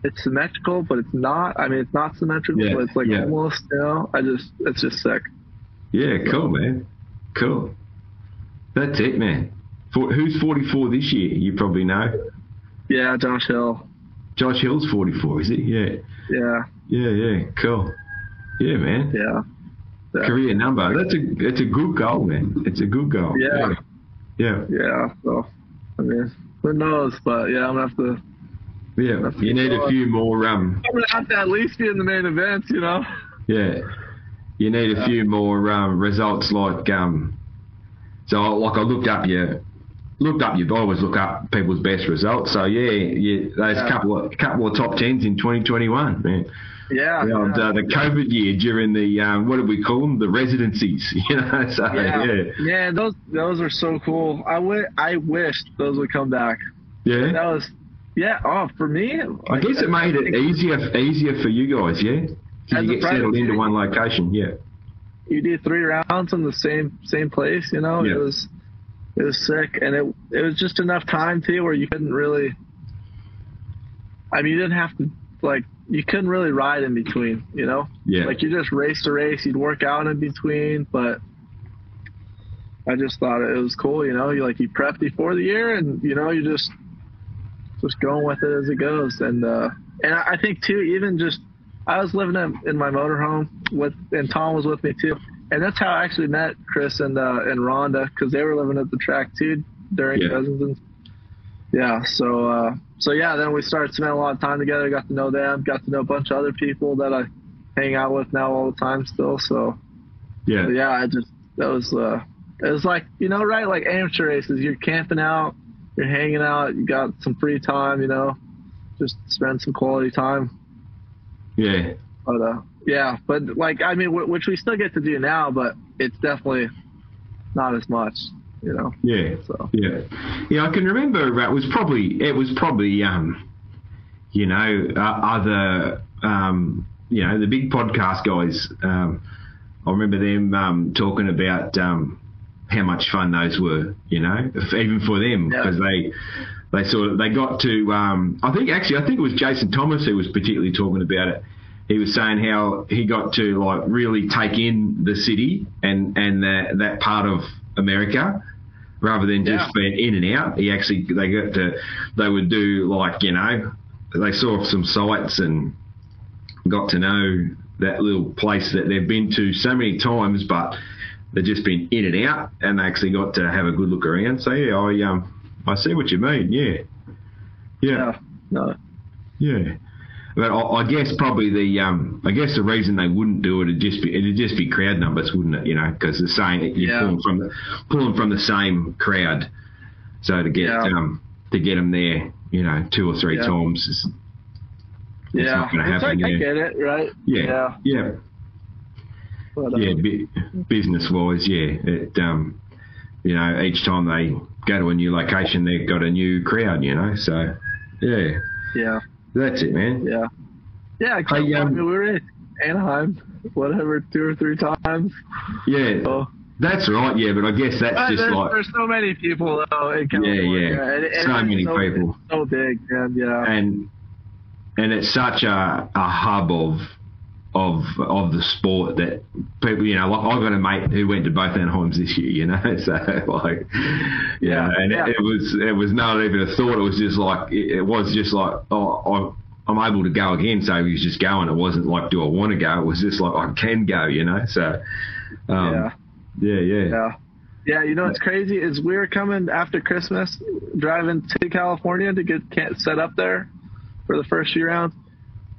it's symmetrical, but it's not. I mean, it's not symmetrical, Yeah, but it's like almost. You know, I just it's just sick. Yeah, cool, man. Cool. That's it, man. For, who's 44 this year? You probably know. Yeah, Josh Hill. Josh Hill's 44, is he? Yeah. Yeah, Yeah, yeah. Cool. Yeah, man. yeah. Yeah. Career number. That's a that's a good goal, man. It's a good goal. Yeah. Yeah. Yeah, so I mean, who knows? But yeah, I'm gonna have to. Yeah. You need a few more um I'm gonna have to at least be in the main events, you know. Yeah. You need a few more um, results like um so like I looked up your looked up your I always look up people's best results. So yeah, yeah those Yeah. couple of couple of top tens in twenty twenty one, man. Yeah. Yeah, and, uh, the COVID year during the um, what did we call them? The residencies, [LAUGHS] you know. So yeah. yeah, yeah, those those are so cool. I wish I wished those would come back. yeah. That was, yeah. Oh, for me, I guess it made it easier easier for you guys, yeah. As you get settled into one location, yeah. you do three rounds in the same same place. You know, Yeah. it was it was sick, and it it was just enough time too where you couldn't really. I mean, you didn't have to like you couldn't really ride in between. You know, Yeah. like you just race to race. You'd work out in between, but I just thought it was cool. You know, you like you prep before the year, and you know you just just going with it as it goes. And uh, and I think too, even just I was living in, in my motorhome with, and Tom was with me too. And that's how I actually met Chris and uh, and Rhonda because they were living at the track too during Yeah. Cousins. And, yeah, so uh, so yeah, then we started spending a lot of time together. Got to know them. Got to know a bunch of other people that I hang out with now all the time still. So Yeah. but yeah, I just that was uh, it was like you know right like amateur races. You're camping out, you're hanging out, you got some free time. You know, just spend some quality time. Yeah. But uh, yeah, but like I mean, wh- which we still get to do now, but it's definitely not as much. You know. Yeah. So Yeah, yeah, I can remember. It was probably it was probably um, you know, uh, other um, you know, the big podcast guys um, I remember them um, talking about um, how much fun those were. You know, if- even for them Yeah. because they they sort of they got to. Um, I think actually, I think it was Jason Thomas who was particularly talking about it. He was saying how he got to like really take in the city and and that that part of America rather than just Yeah. being in and out. He actually they got to they would do like you know they saw some sights and got to know that little place that they've been to so many times, but they've just been in and out, and they actually got to have a good look around. So yeah, I um I see what you mean. Yeah, yeah, Yeah. No. yeah. But I, I guess probably the um I guess the reason they wouldn't do it would just be it'd just be crowd numbers, wouldn't it? You know, because the same you're Yeah. pulling from the pulling from the same crowd, so to get Yeah. um to get them there, you know, two or three Yeah. times is it's yeah. not going to it's happen. like, yeah. I get it, right? yeah, Yeah. yeah. But, um, yeah, bu- business wise, yeah. It, um, you know, each time they go to a new location, they've got a new crowd, you know. So, yeah, Yeah. That's it, man. Yeah. Yeah. I, um, I mean, we were in Anaheim, whatever, two or three times. Yeah, So, that's right. Yeah, but I guess that's just there's, like, there's so many people though in California. yeah. And, and So many so, people. so big. Yeah. and and it's such a, a hub of of of the sport that people, you know, like I've got a mate who went to both Anaheims this year, you know, [LAUGHS] so like, you Yeah, know, and yeah. It, it was it was not even a thought. It was just like it, it was just like oh. I, I'm able to go again, so he was just going. It wasn't like, do I want to go? It was just like, I can go, you know. So, um, yeah. yeah, yeah, Yeah. Yeah, you know what's crazy is we were coming after Christmas, driving to California to get set up there for the first few rounds.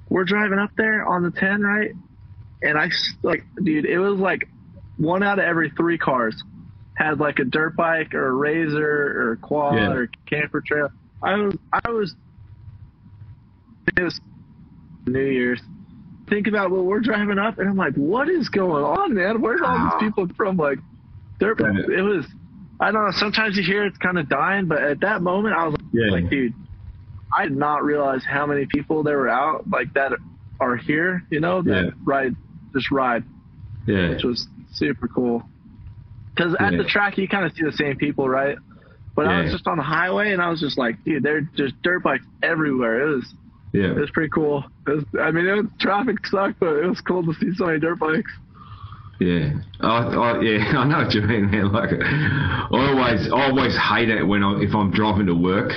We're driving up there on the 10, right? And I, like, dude, it was like one out of every three cars had like a dirt bike or a razor or a quad Yeah. or camper trail. I was, I was, it was New Year's. Think about what we're driving up, and I'm like, what is going on, man? Where's all Ah. these people from? Like, dirt bike. It was, I don't know. Sometimes you hear it's kind of dying, but at that moment, I was Yeah. like, dude, I did not realize how many people there were out like that are here. You know, that Yeah. ride, just ride, yeah, which was super cool. Because at Yeah. the track, you kind of see the same people, right? But I was just on the highway, and I was just like, dude, they're just dirt bikes everywhere. It was, yeah. it was pretty cool. Was, I mean, it was, traffic sucked, but it was cool to see so many dirt bikes. Yeah, oh, I, I, yeah, [LAUGHS] I know what you mean, man. Like, I always, I always hate it when I, if I'm driving to work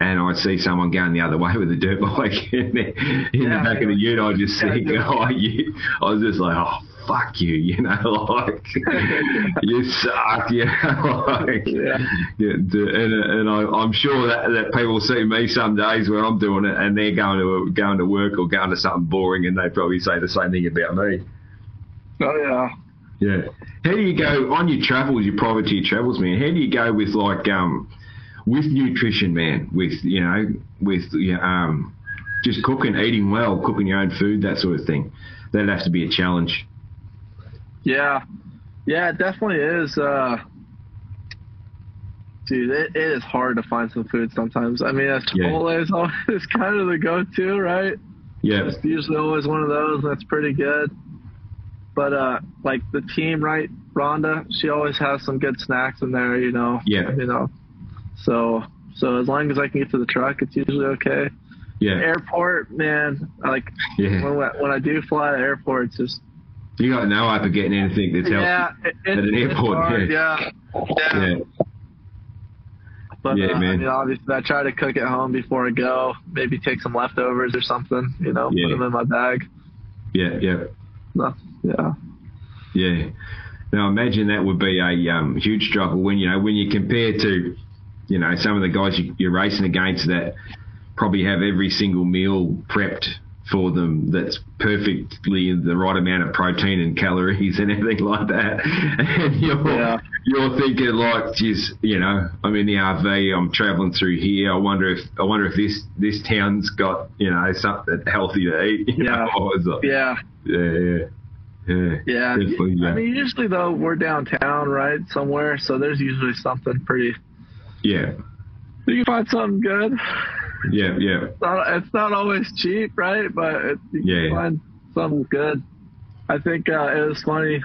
and I see someone going the other [LAUGHS] way with a dirt bike [LAUGHS] in, the, in Yeah, the back of the ute. I just see, [LAUGHS] oh, you, I was just like, oh, fuck you, you know, like you suck, you know, like, Yeah. yeah, and and I, I'm sure that that people see me some days where I'm doing it and they're going to going to work or going to something boring and they probably say the same thing about me. Oh yeah. Yeah. How do you go on your travels, your privateer travels, man? How do you go with like um with nutrition, man? With you know, with you know, um just cooking, eating well, cooking your own food, that sort of thing. That'd have to be a challenge. Yeah, yeah, it definitely is. Uh, dude, it, it is hard to find some food sometimes. I mean, Yeah. Chipotle is [LAUGHS] always kind of the go-to, right? Yeah. It's usually always one of those, and that's pretty good. But uh, like the team, right? Rhonda, she always has some good snacks in there, you know. Yeah. You know, so so as long as I can get to the truck, it's usually okay. Yeah. Airport, man, like Yeah. when when I do fly to airport, it's just You got no hope of getting anything that's healthy. yeah, it, it, At an airport, hard, yeah. yeah. yeah. Yeah. But Yeah, uh, man. I mean, obviously, I try to cook at home before I go. Maybe take some leftovers or something. You know, Yeah. put them in my bag. Yeah. Yeah. No, yeah, Yeah. Now imagine that would be a um, huge struggle when you know when you compare to, you know, some of the guys you, you're racing against that probably have every single meal prepped for them that's perfectly the right amount of protein and calories and everything like that. [LAUGHS] And you're Yeah. you're thinking like, geez, you know, I'm in the RV, I'm traveling through here. I wonder if I wonder if this this town's got you know something healthy to eat. [LAUGHS] You Yeah. know? I like, yeah, yeah, yeah. Yeah, yeah. yeah. I mean, usually though, we're downtown, right, somewhere. So there's usually something pretty. Yeah, You can find something good. yeah, yeah, It's not, it's not always cheap, right? But it, you Yeah. can find something good. I think uh, it was funny.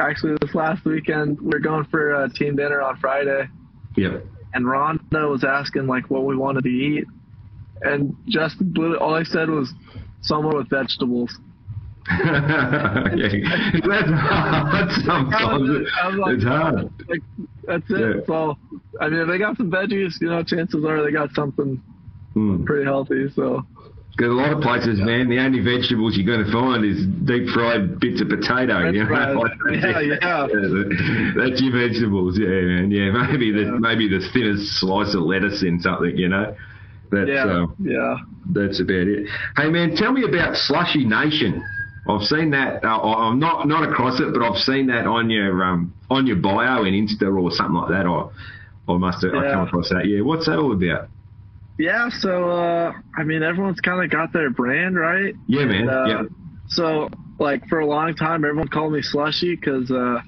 actually this last weekend we are going for a team dinner on Friday. Yep. And Rhonda was asking like what we wanted to eat, and Justin all I said was someone with vegetables. [LAUGHS] yeah. That's hard sometimes. Like, it's hard. Like, that's it. Yeah. So, I mean, if they got some veggies, you know, chances are they got something mm. pretty healthy. So. Because a lot of places, yeah. man, the only vegetables you're going to find is deep fried bits of potato. That's you know? right. [LAUGHS] yeah, yeah. [LAUGHS] yeah. That's your vegetables, yeah, man. Yeah, maybe the maybe the thinnest slice of lettuce in something, you know. That's, yeah, uh, yeah. That's about it. Hey, man, tell me about Slushy Nation. I've seen that. Uh, I'm not not across it, but I've seen that on your um on your bio in Insta or something like that. Or I must have I come across that. Yeah, what's that all about? Yeah, so uh, I mean, everyone's kind of got their brand, right? Yeah, man. uh, yeah. So, like for a long time, everyone called me Slushy because uh,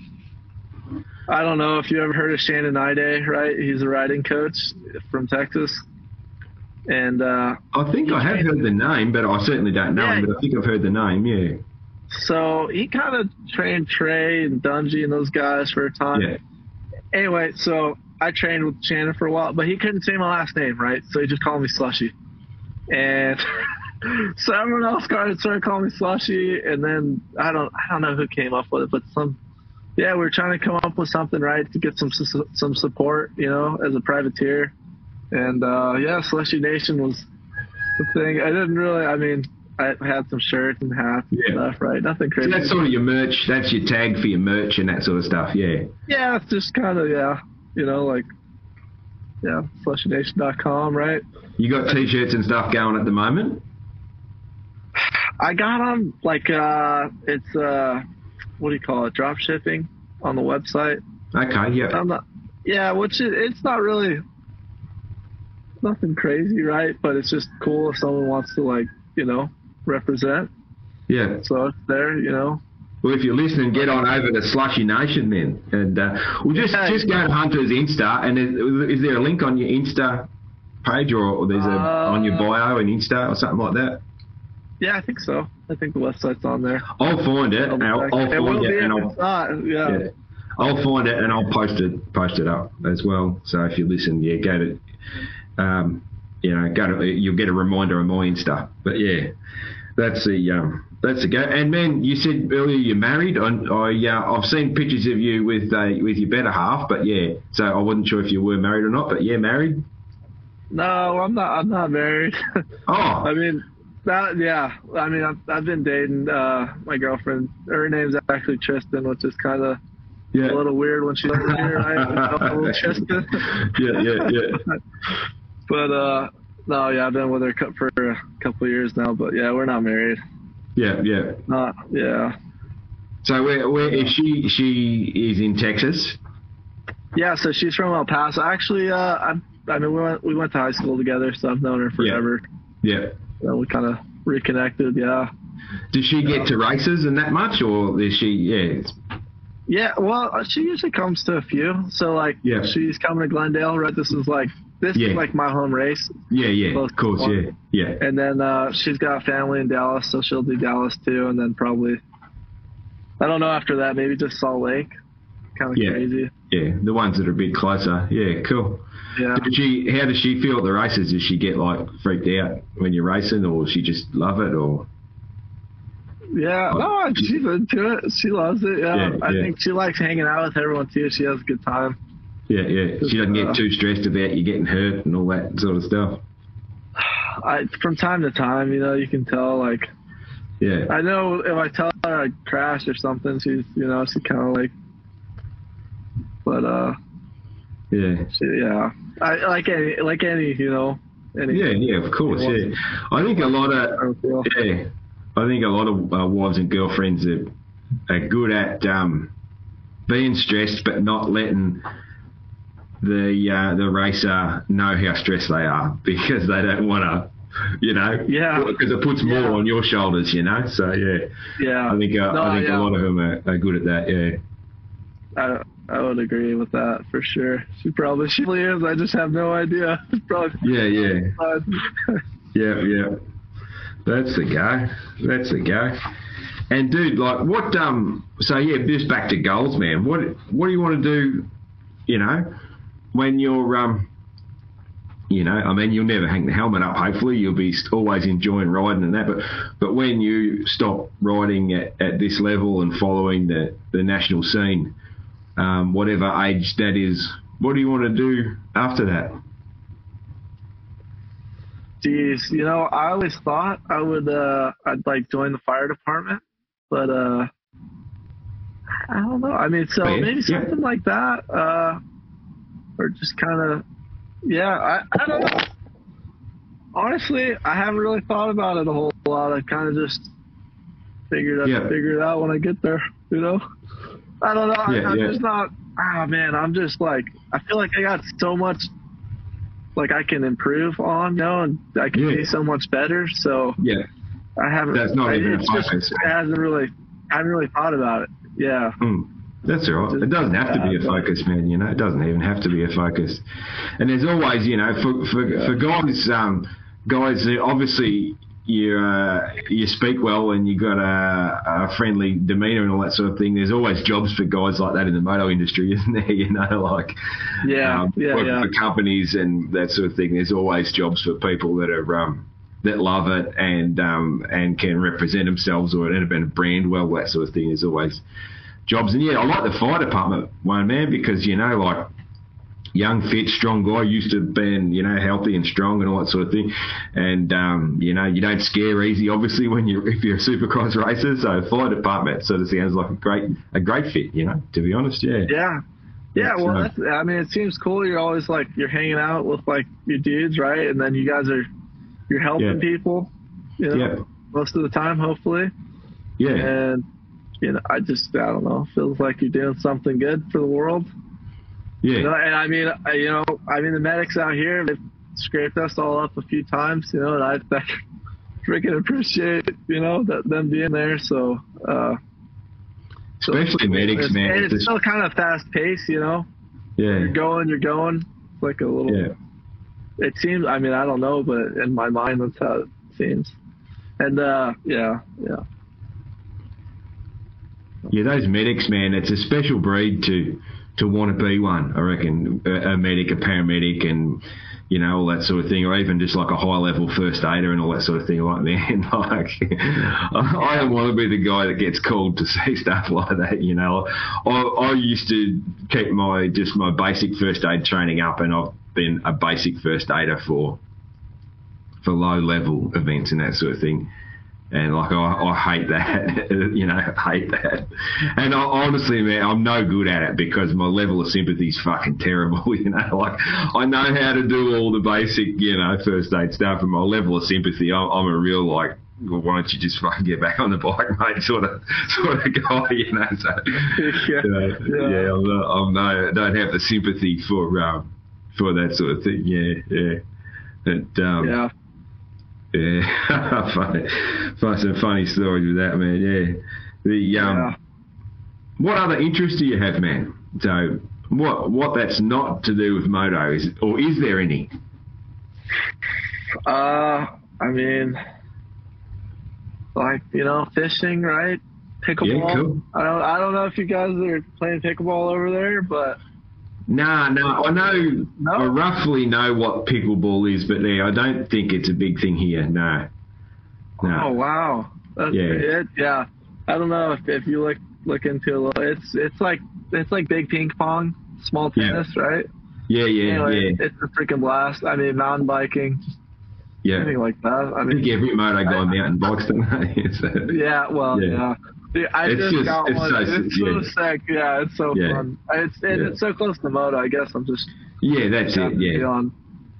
I don't know if you ever heard of Shannon Ide, right? He's a riding coach from Texas. And uh, I think I have heard the name, but I certainly don't know yeah, him. But I think I've heard the name. Yeah. So he kind of trained Trey and Dungey and those guys for a time. Yeah. Anyway, so I trained with Shannon for a while, but he couldn't say my last name, right? So he just called me Slushy. And [LAUGHS] so everyone else started started calling me Slushy, and then I don't I don't know who came up with it, but some yeah, we were trying to come up with something right to get some some support, you know, as a privateer. And uh, yeah, Slushy Nation was the thing. I didn't really, I mean, I had some shirts and hats and yeah. stuff, right? Nothing crazy. So that's sort of your merch. That's your tag for your merch and that sort of stuff. Yeah. Yeah, it's just kind of yeah you know, like yeah, slushynation.com, right? You got t-shirts and stuff going at the moment? I got them like uh it's uh what do you call it? Drop shipping on the website. Okay, yeah. Not, yeah, which is, it's not really nothing crazy, right? But it's just cool if someone wants to like, you know, represent. Yeah. So it's there, you know. Well, if you're listening, get on over to Slushy Nation then, and uh, we'll just just go to Hunter's Insta. And is, is, there a link on your Insta page, or, or there's a uh, on your bio and Insta or something like that? Yeah, I think so. I think the website's on there. I'll find it. I'll, I'll, find it, and I'll, yeah. yeah. I'll find it and I'll post it post it up as well. So if you listen, yeah, go to, um, you know, go to you'll get a reminder on my Insta. But yeah, that's the um, that's a go. And man, you said earlier you're married. I, I uh, I've seen pictures of you with uh, with your better half, but yeah. So I wasn't sure if you were married or not, but yeah, married. No, I'm not. I'm not married. [LAUGHS] Oh, I mean, that yeah. I mean, I've, I've been dating uh, my girlfriend. Her name's actually Tristan, which is kind of yeah. a little weird when she's here, right? [LAUGHS] Tristan. [LAUGHS] yeah, yeah, yeah. [LAUGHS] but uh, no, yeah, I've been with her for a couple of years now. But yeah, we're not married. Yeah, yeah. Uh, yeah. So where, where is she? She is in Texas. Yeah, so she's from El Paso. Actually, uh, I, I mean, we went we went to high school together, so I've known her forever. Yeah. yeah. So we kind of reconnected. Yeah. Does she get to races and that much, or is she? Yeah. Yeah, well, she usually comes to a few. So like, yeah. she's coming to Glendale. Right, this is like this yeah. is like my home race. Yeah, yeah, of course, yeah, yeah. And then uh, she's got family in Dallas, so she'll do Dallas too, and then probably I don't know after that, maybe just Salt Lake. Kind of yeah. crazy. Yeah, the ones that are a bit closer. Yeah, cool. Yeah. Did she? How does she feel at the races? Does she get like freaked out when you're racing, or does she just love it, or? Yeah, no, she's into it. She loves it. Yeah, yeah I yeah. think she likes hanging out with everyone too. She has a good time. Yeah, yeah. She doesn't get too stressed about you getting hurt and all that sort of stuff. [SIGHS] I, from time to time, you know, you can tell. Like, yeah. I know if I tell her I crashed or something, she's, you know, she kind of like. But uh. Yeah. She, yeah. I like any like any you know. Any, yeah, yeah, of course, yeah. I think a lot of yeah, I think a lot of uh, wives and girlfriends are are good at um, being stressed, but not letting the uh, the racer know how stressed they are [LAUGHS] because they don't want to, you know, yeah, because it puts more yeah. on your shoulders, you know. So yeah, yeah, I think uh, no, I think yeah. a lot of them are, are, good at that. Yeah, I I would agree with that for sure. She probably she is. I just have no idea. [LAUGHS] probably. Yeah, yeah, [LAUGHS] yeah, yeah. That's the guy. That's the guy. And dude, like, what? Um, so yeah, just back to goals, man. What What do you want to do? You know, when you're um, you know, I mean, you'll never hang the helmet up. Hopefully, you'll be always enjoying riding and that. But but when you stop riding at, at this level and following the the national scene, um, whatever age that is, what do you want to do after that? Geez, you know, I always thought I would, uh, I'd like join the fire department, but uh, I don't know. I mean, so Oh, yeah, maybe yeah. something like that, uh, or just kind of, yeah, I, I don't know. Honestly, I haven't really thought about it a whole lot. I kind of just figured out, Yeah. figure it out when I get there. You know, I don't know. I- Yeah, I'm yeah. just not. Ah, man, I'm just like I feel like I got so much like I can improve on, you know, and I can Yeah. be so much better. So Yeah, I haven't. That's not I, even a just, focus. it hasn't really. I haven't really thought about it. Yeah. Mm, that's all right. It doesn't have to be a focus, man. You know, it doesn't even have to be a focus. And there's always, you know, for for, for guys, um, guys, obviously you uh, you speak well and you've got a, a friendly demeanour and all that sort of thing. There's always jobs for guys like that in the moto industry, [LAUGHS] isn't there? You know, like Yeah. um, yeah. Yeah. for companies and that sort of thing. There's always jobs for people that are um, that love it and um, and can represent themselves or and a brand well. That sort of thing. There's always jobs. And yeah, I like the fire department one man because you know, like young, fit, strong guy, used to being you know healthy and strong and all that sort of thing. And um, you know, you don't scare easy, obviously, when you [LAUGHS] if you're a supercross racer. So fire department sort of sounds like a great a great fit. You know, to be honest, yeah. Yeah. Yeah, well, uh, that's, I mean, it seems cool. You're always like you're hanging out with like your dudes, right? And then you guys are you're helping Yeah. people, you know, Yeah. most of the time, hopefully. Yeah, And you know, I just I don't know, feels like you're doing something good for the world. Yeah. And I mean, I- you know, I mean, the medics out here, they've scraped us all up a few times, you know, and I, [LAUGHS] I freaking appreciate, you know, that them being there. So, uh, so- Especially medics, it's, man. And It's it's still kind of fast paced, you know. yeah, You're going, you're going. It's like a little. yeah. It seems. I mean, I don't know, but in my mind, that's how it seems. And uh, yeah, yeah, Yeah, those medics, man, it's a special breed to to want to be one. I reckon a, medic, a paramedic, and you know all that sort of thing, or even just like a high level first aider and all that sort of thing. Like man, [LAUGHS] like I, I don't want to be the guy that gets called to see stuff like that. You know, I, I used to keep my just my basic first aid training up, and I've been a basic first aider for for low level events and that sort of thing. And like I, I hate that, [LAUGHS] you know, hate that. And I, honestly, man, I'm no good at it because my level of sympathy is fucking terrible. [LAUGHS] You know, like I know how to do all the basic, you know, first aid stuff, and my level of sympathy, I'm, I'm a real like, well, why don't you just fucking get back on the bike, [LAUGHS] mate? Sort of, sort of guy, you know. So, Yeah. uh, Yeah. yeah, I'm, not, I'm no, don't have the sympathy for um, for that sort of thing. Yeah, yeah. But, um, yeah. Yeah, [LAUGHS] funny, funny, some funny stories with that, man. Yeah, the um, yeah. what other interests do you have, man? So, what what that's not to do with moto is, or is there any? Uh, I mean, like you know, fishing, right? Pickleball. Yeah, cool. I don't. I don't know if you guys are playing pickleball over there, but Nah, no, I know, No? I roughly know what pickleball is, but yeah, I don't think it's a big thing here. No, no. oh wow, That's Yeah. it. Yeah, I don't know if, if you look look into it. a little- It's it's like it's like big ping pong, small Yeah. tennis, right? yeah, yeah, Anyway, yeah, it's a freaking blast. I mean, mountain biking, yeah. anything like that. I I mean, think every moto guy I- mountain bikes, don't they? [LAUGHS] So- Yeah, well, Yeah. yeah. Dude, I It's just, just- got it's one. so- it's so yeah. sick. Yeah, it's so Yeah. fun. It's and Yeah. it's so close to moto. I guess I'm just yeah, that's it. Yeah, on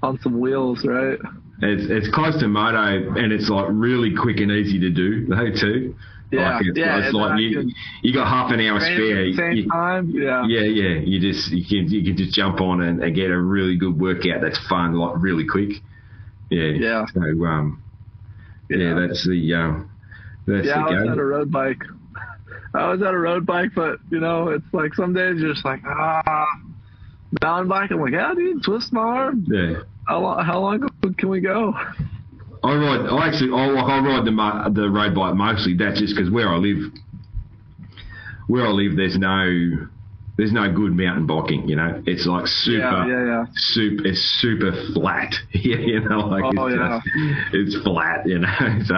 on some wheels, right? it's it's close to moto, and it's like really quick and easy to do though too. Yeah, it's, yeah, it's like you you got half an hour spare. the same You- time. Yeah. yeah, yeah. You just you can you can just jump on and, and get a really good workout that's fun, like really quick. Yeah. Yeah. So um, yeah, that's the um, that's Yeah, I was the at a road bike. I was at a road bike, but you know, it's like some days you're just like, ah, mountain bike. I'm like, yeah, dude, twist my arm. Yeah. How long? How long can we go? I ride. I actually, I like. I ride the the road bike mostly. That's just because where I live, where I live, there's no, there's no good mountain biking. You know, it's like super, Yeah, yeah, yeah. super, it's super flat. [LAUGHS] yeah, you know, like Oh, it's yeah. just, it's flat. You know, [LAUGHS] so,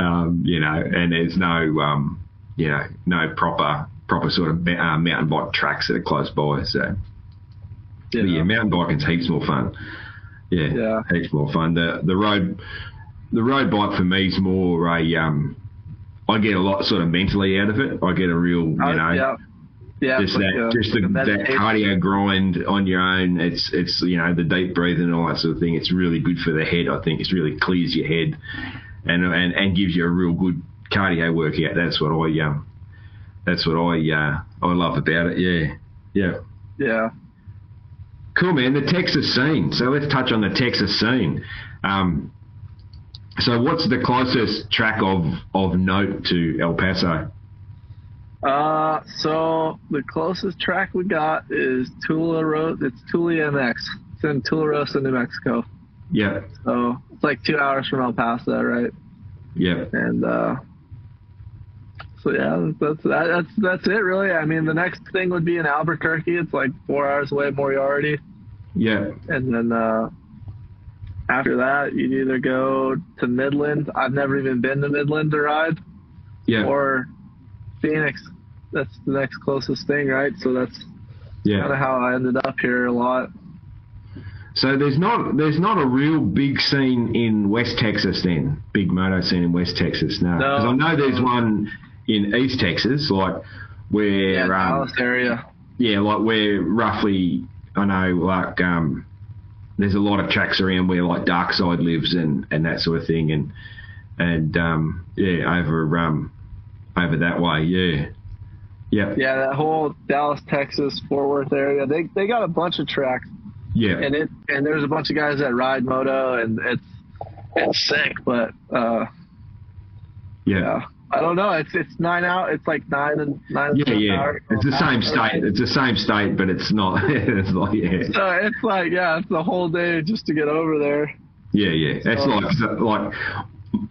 um, you know, and there's no, um, you know, no proper, proper sort of uh, mountain bike tracks that are close by. So. But yeah, mountain biking's heaps more fun. Yeah, Yeah. heaps more fun. The the road the road bike for me is more a um. I get a lot sort of mentally out of it. I get a real, you Uh, know, yeah. Yeah. just that, just the, like that cardio grind on your own. It's it's you know the deep breathing and all that sort of thing. It's really good for the head. I think it's really clears your head, and and and gives you a real good cardio workout. That's what I um, that's what I uh, I love about it. Yeah, yeah. Yeah. Cool, man. The Texas scene. So let's touch on the Texas scene. Um, so what's the closest track of, of note to El Paso? Uh, so the closest track we got is Tularosa. It's Tule MX. It's in Tularosa, New Mexico. Yeah, So it's like two hours from El Paso, right? yeah, And uh, so yeah, that's that, that's that's it really. I mean, the next thing would be in Albuquerque. It's like four hours away, at Moriarty, yeah, and then uh, after that, you'd either go to Midland. I've never even been to Midland to ride, yeah, or Phoenix. That's the next closest thing, right? So that's yeah. kind of how I ended up here a lot. So there's not there's not a real big scene in West Texas then, big moto scene in West Texas. now. No, No. I know there's one in East Texas, like where Yeah, um, Dallas area. yeah, like where roughly I know like um there's a lot of tracks around where like Darkside lives and and that sort of thing and and um yeah over um over that way yeah yeah Yeah, that whole Dallas, Texas, Fort Worth area. They they got a bunch of tracks. yeah and it and there's a bunch of guys that ride moto and it's it's sick but uh yeah yeah i don't know it's it's nine out it's like nine and nine yeah yeah hours. it's the same state it's the same state but it's not [LAUGHS] it's like yeah so it's like yeah it's the whole day just to get over there Yeah, yeah. That's So- like like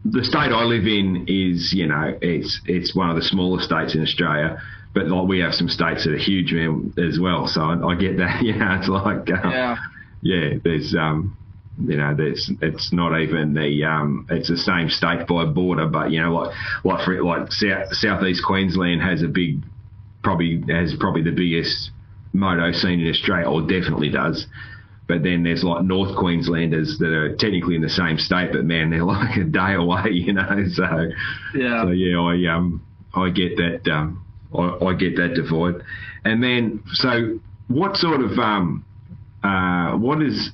the state I live in is you know it's it's one of the smaller states in Australia, but like we have some states that are huge man, as well. So I, I get that. [LAUGHS] Yeah, it's like uh, yeah yeah. There's um you know there's it's not even the um it's the same state by border, but you know like like for like south southeast Queensland has a big probably has probably the biggest moto scene in Australia, or definitely does. But then there's like North Queenslanders that are technically in the same state, but man, they're [LAUGHS] like a day away, you know. [LAUGHS] So, yeah so yeah, I um I get that um I, I get that divide. And then so what sort of um uh what is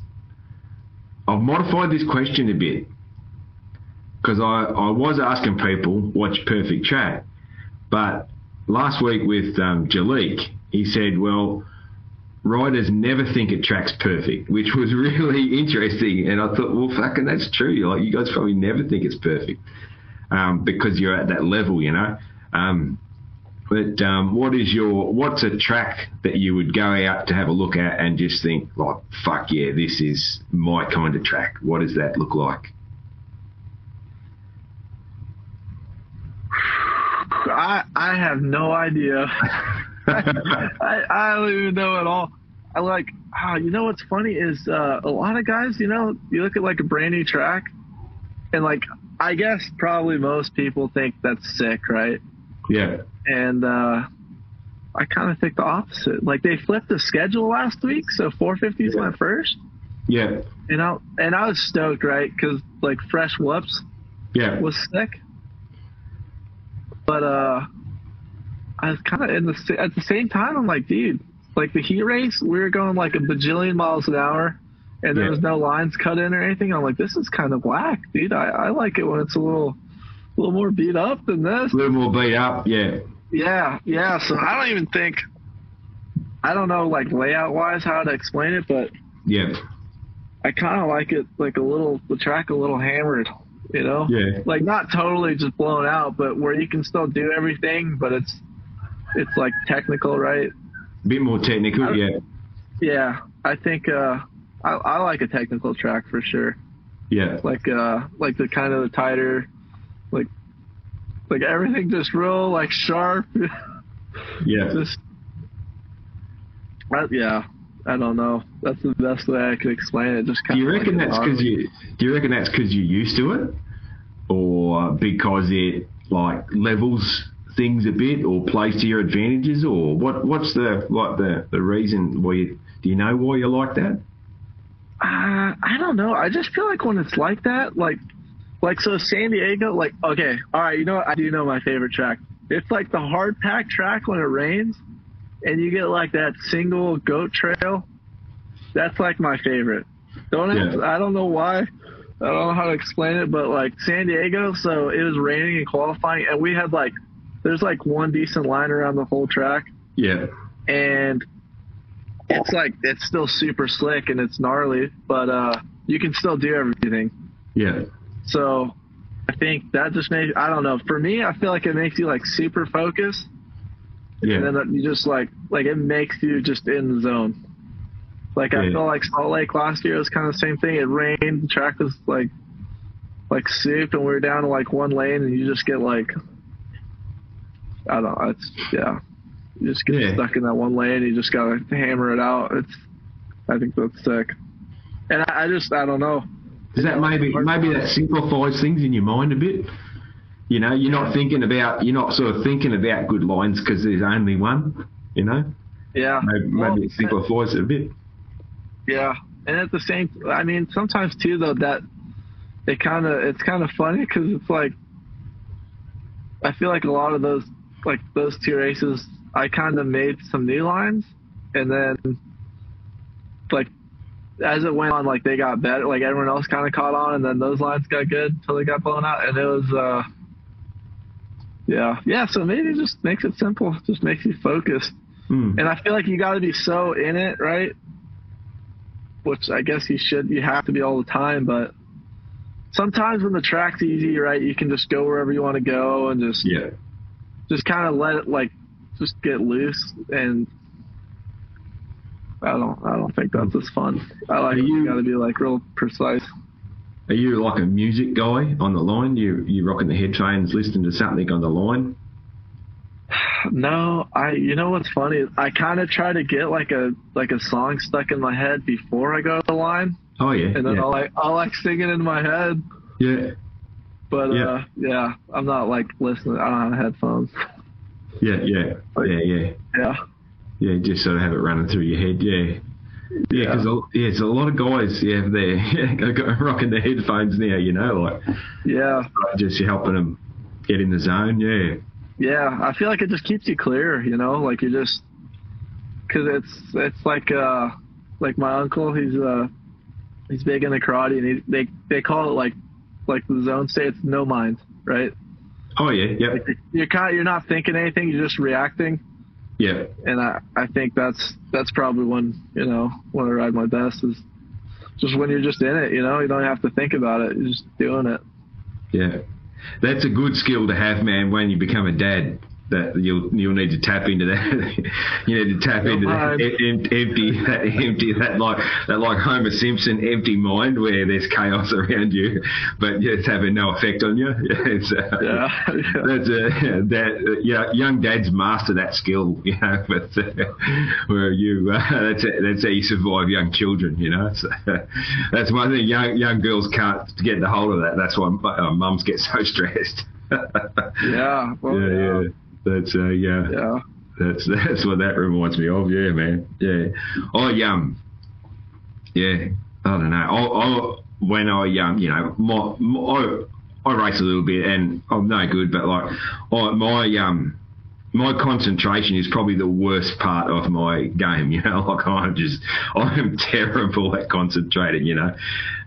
I've modified this question a bit because I, I was asking people what's perfect chat, but last week with um, Jalek, he said, well, riders never think a track's perfect, [LAUGHS] which was really interesting. And I thought, well, fucking, that's true. Like, you guys probably never think it's perfect um, because you're at that level, you know. Um, but um, what is your what's a track that you would go out to have a look at and just think like, fuck yeah, this is my kind of track? What does that look like? i i have no idea [LAUGHS] I, I don't even know at all i like ah, you know what's funny is uh a lot of guys you know you look at like a brand new track and like i guess probably most people think that's sick right Yeah, and uh, I kind of think the opposite. Like they flipped the schedule last week, so 450s went first, yeah, and I and I was stoked, right? Because like fresh whoops yeah, was sick, but uh, I was kind of in the at the same time. I'm like, dude, like the heat race, we were going like a bajillion miles an hour. And there Yeah. was no lines cut in or anything. I'm like, this is kind of whack, dude. I, I like it when it's a little, a little more beat up than this. a little more beat up. Yeah, Yeah, yeah. So I don't even think I don't know like layout wise how to explain it, but yeah, I kind of like it like a little the track a little hammered, you know? yeah, Like not totally just blown out, but where you can still do everything, but it's it's like technical, right? a bit more technical. I- Yeah, Yeah, I think uh I, I like a technical track for sure. Yeah. Like uh, like the kind of the tighter, like everything just real like sharp. [LAUGHS] Yeah. just, I, yeah. I don't know. That's the best way I could explain it. Just Do you reckon like that's because you? Do you reckon that's because you're used to it, or because it like levels things a bit, or plays to your advantages, or what? What's the like the the reason why you? Do you know why you like that? Uh, I don't know. I just feel like when it's like that, like, like so San Diego, like, okay, all right, you know what? I do know my favorite track. It's like the hard pack track when it rains, and you get like that single goat trail. That's like my favorite. Don't Yeah. ask, I don't know why. I don't know how to explain it, but like San Diego, so it was raining and qualifying, and we had like, there's like one decent line around the whole track Yeah. and it's like it's still super slick and it's gnarly, but uh, you can still do everything. Yeah. So I think that just makes I don't know. For me, I feel like it makes you like super focused, Yeah. and then you just like like it makes you just in the zone. Like I Yeah. feel like Salt Lake last year was kind of the same thing. It rained, the track was like like soup, and we were down to like one lane, and you just get like I don't know. It's yeah, you just get Yeah. stuck in that one lane. You just gotta hammer it out. It's I think that's sick. And I, I just I don't know. Is that maybe maybe that simplifies things in your mind a bit? You know, you're not thinking about you're not sort of thinking about good lines because there's only one. You know, Yeah. maybe, Well, it simplifies it a bit. Yeah, and at the same, I mean, sometimes too though that it kind of it's kind of funny because it's like I feel like a lot of those like those two races I kind of made some new lines, and then like as it went on, like they got better, like everyone else kind of caught on, and then those lines got good until they got blown out, and it was uh yeah yeah. So maybe it just makes it simple, just makes you focus. Hmm. And I feel like you got to be so in it, right? Which I guess you should, you have to be all the time. But sometimes when the track's easy, right, you can just go wherever you want to go and just, Yeah. just kind of let it like, just get loose. And I don't, I don't think that's as fun. I like Are you, you- got to be like real precise. Are you like a music guy on the line? You you rocking the headphones, listening to something on the line? [SIGHS] No, I. You know what's funny? I kind of try to get like a like a song stuck in my head before I go to the line, Oh yeah. and then yeah. I'll like I'll like sing it in my head. yeah. But Yeah. uh, yeah, I'm not like listening. I don't have headphones. Yeah. Yeah. Yeah. Yeah. Yeah, Yeah. Just sort of have it running through your head. Yeah. Yeah, because yeah, it's a lot of guys. Yeah, they're [LAUGHS] yeah, go- rocking their headphones now. You know, like yeah, just helping them get in the zone. Yeah. yeah. I feel like it just keeps you clear. You know, like you just because it's it's like uh like my uncle. He's uh he's big into karate, and he, they they call it like like the zone state. It's no mind, right? Oh yeah. yeah. Like you're kind you're not thinking anything. You're just reacting. Yeah. and I, I think that's that's probably when you know when I ride my best is just when you're just in it. You know, you don't have to think about it. You're just doing it. Yeah, that's a good skill to have, man. When you become a dad, that you'll you'll need to tap into that. [LAUGHS] you need to tap Your into that mind. em- em- empty, that empty, that like that like Homer Simpson empty mind where there's chaos around you, but it's having no effect on you. [LAUGHS] It's, uh, Yeah, yeah. That's a that yeah, young dads master that skill, [LAUGHS] you know. But uh, where you uh, that's that's how you survive young children, you know. So, that's one thing young young girls can't get the hold of that. That's why uh, mums get so stressed. Yeah, well, yeah, yeah. That's uh, yeah, yeah. That's [LAUGHS] that's what that reminds me of. Yeah, man. Yeah. I um, yeah. I don't know. I, I when I um, you know, my, my I, I race a little bit and I'm no good, but like I, my um. My concentration is probably the worst part of my game, [LAUGHS] you know. Like I'm just, I'm terrible at concentrating, you know.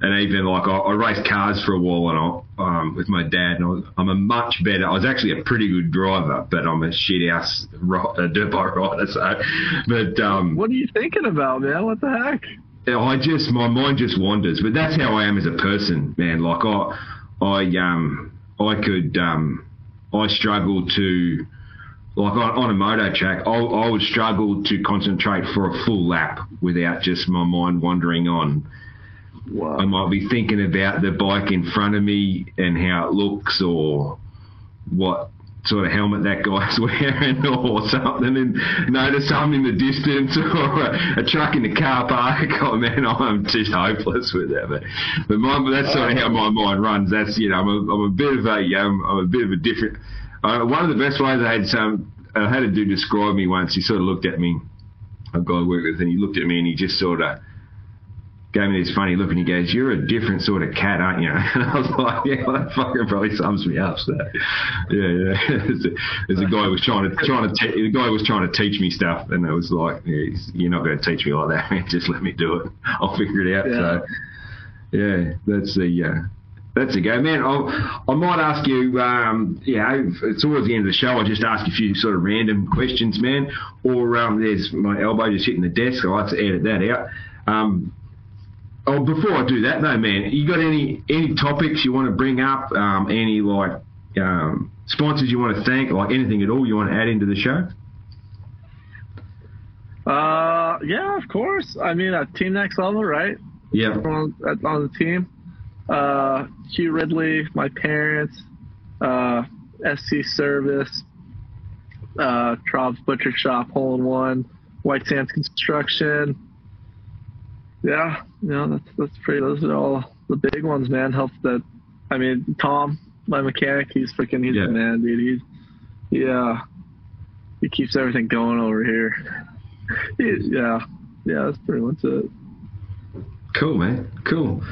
And even like I, I raced cars for a while, and I, um, with my dad, and I was, I'm a much better. I was actually a pretty good driver, but I'm a shit uh, dirt bike rider. So, but um, What are you thinking about, man? What the heck? I just my mind just wanders, but that's how I am as a person, man. Like I, I um, I could um, I struggle to like on, on a moto track, I, I would struggle to concentrate for a full lap without just my mind wandering on Wow. I might be thinking about the bike in front of me and how it looks, or what sort of helmet that guy's [LAUGHS] wearing, or something, and notice something in the distance, or a, a truck in the car park. [LAUGHS] Oh man, I'm just hopeless with that. But, but my, that's sort of how my mind runs. That's you know, I'm a, I'm a bit of a um, I'm a bit of a different. Uh, one of the best ways I had some I had a dude describe me once. He sort of looked at me, a guy I worked with, and he looked at me and he just sort of gave me this funny look and he goes, "You're a different sort of cat, aren't you?" [LAUGHS] And I was like, "Yeah, well, that fucking probably sums me up." So, [LAUGHS] yeah, yeah. [LAUGHS] there's, a, a guy who was trying to trying to te- the guy was trying to teach me stuff, and it was like, yeah, "You're not going to teach me like that, man. Just let me do it. I'll figure it out." Yeah. So, yeah, that's the. Uh, that's a go, man. I'll, I might ask you, um, you know, towards the end of the show, I'll just ask a few sort of random questions, man. Or um, there's my elbow just hitting the desk. I like to edit that out. Um, oh, before I do that, though, man, you got any any topics you want to bring up? Um, any like um, sponsors you want to thank? Like anything at all you want to add into the show? Uh, yeah, of course. I mean, at Team Next Level, right? Yeah. on, on the team. Uh, Hugh Ridley, my parents, uh, SC Service, uh, Trob's Butcher Shop, Hole in One, White Sands Construction. Yeah, you know, that's, that's pretty, those are all the big ones, man. Help that, I mean, Tom, my mechanic, he's freaking, he's Yeah. the man, dude. He's, yeah, he keeps everything going over here. [LAUGHS] He- yeah, yeah, that's pretty much it. Cool, man. Cool.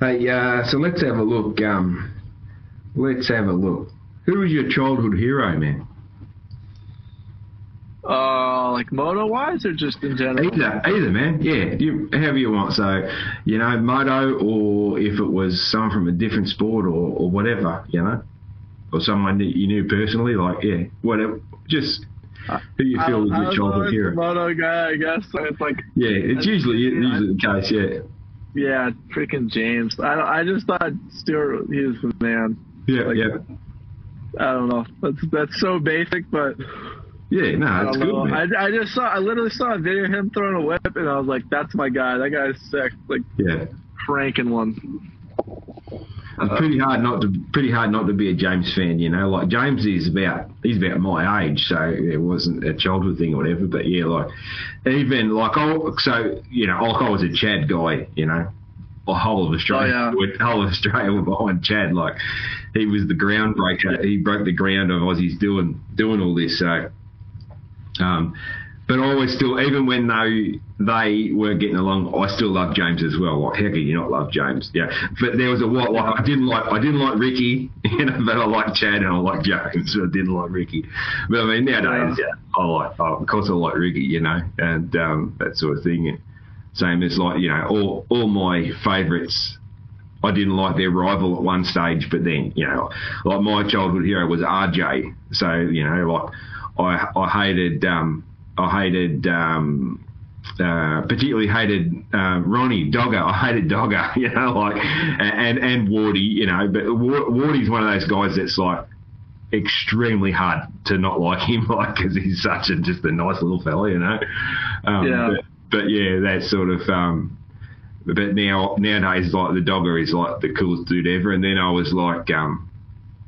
Hey, uh, so let's have a look. Um, let's have a look. Who was your childhood hero, man? Uh, like moto wise or just in general? Either, either, man. Yeah, you, however you want. So, you know, moto, or if it was someone from a different sport, or, or whatever, you know, or someone that you knew personally, like yeah, whatever. Just who you I- feel was I your was childhood hero. moto guy, I guess. So It's like, Yeah, it's usually usually the case. Yeah, yeah, freaking James. I I just thought Stewart, he was the man. yeah, Like- yeah, I don't know. That's that's so basic, but yeah. No, it's good. I, I just saw, I literally saw a video of him throwing a whip, and I was like, that's my guy. That guy's sick. Like yeah. cranking one. It's pretty hard not to pretty hard not to be a James fan, you know. Like James is about he's about my age, so it wasn't a childhood thing or whatever. But yeah, like even like I so you know like I was a Chad guy, you know. The whole of Australia, Oh, yeah. whole of Australia were behind Chad. Like he was the groundbreaker. He broke the ground of Aussies doing doing all this. So um, but I always still, even when they they were getting along, I still loved James as well. Like, how could you not love James? Yeah. But there was a what? Like, I didn't like, I didn't like Ricky, [LAUGHS] you know, but I like Chad and I like James. But I didn't like Ricky. But I mean, nowadays, yeah, I like, oh, of course, I like Ricky, you know, and um, that sort of thing. And same as like, you know, all all my favourites. I didn't like their rival at one stage, but then, you know, like my childhood hero was RJ. So, you know, like I I hated um I hated um uh, particularly hated uh, Ronnie Dogger. I hated Dogger, [LAUGHS] you know, like and and Wardy, you know, but Wardy's one of those guys that's like extremely hard to not like him, [LAUGHS] like because he's such a just a nice little fella, you know. Um, Yeah. But, but yeah, that sort of um, but now nowadays like the dogger is like the coolest dude ever and then I was like um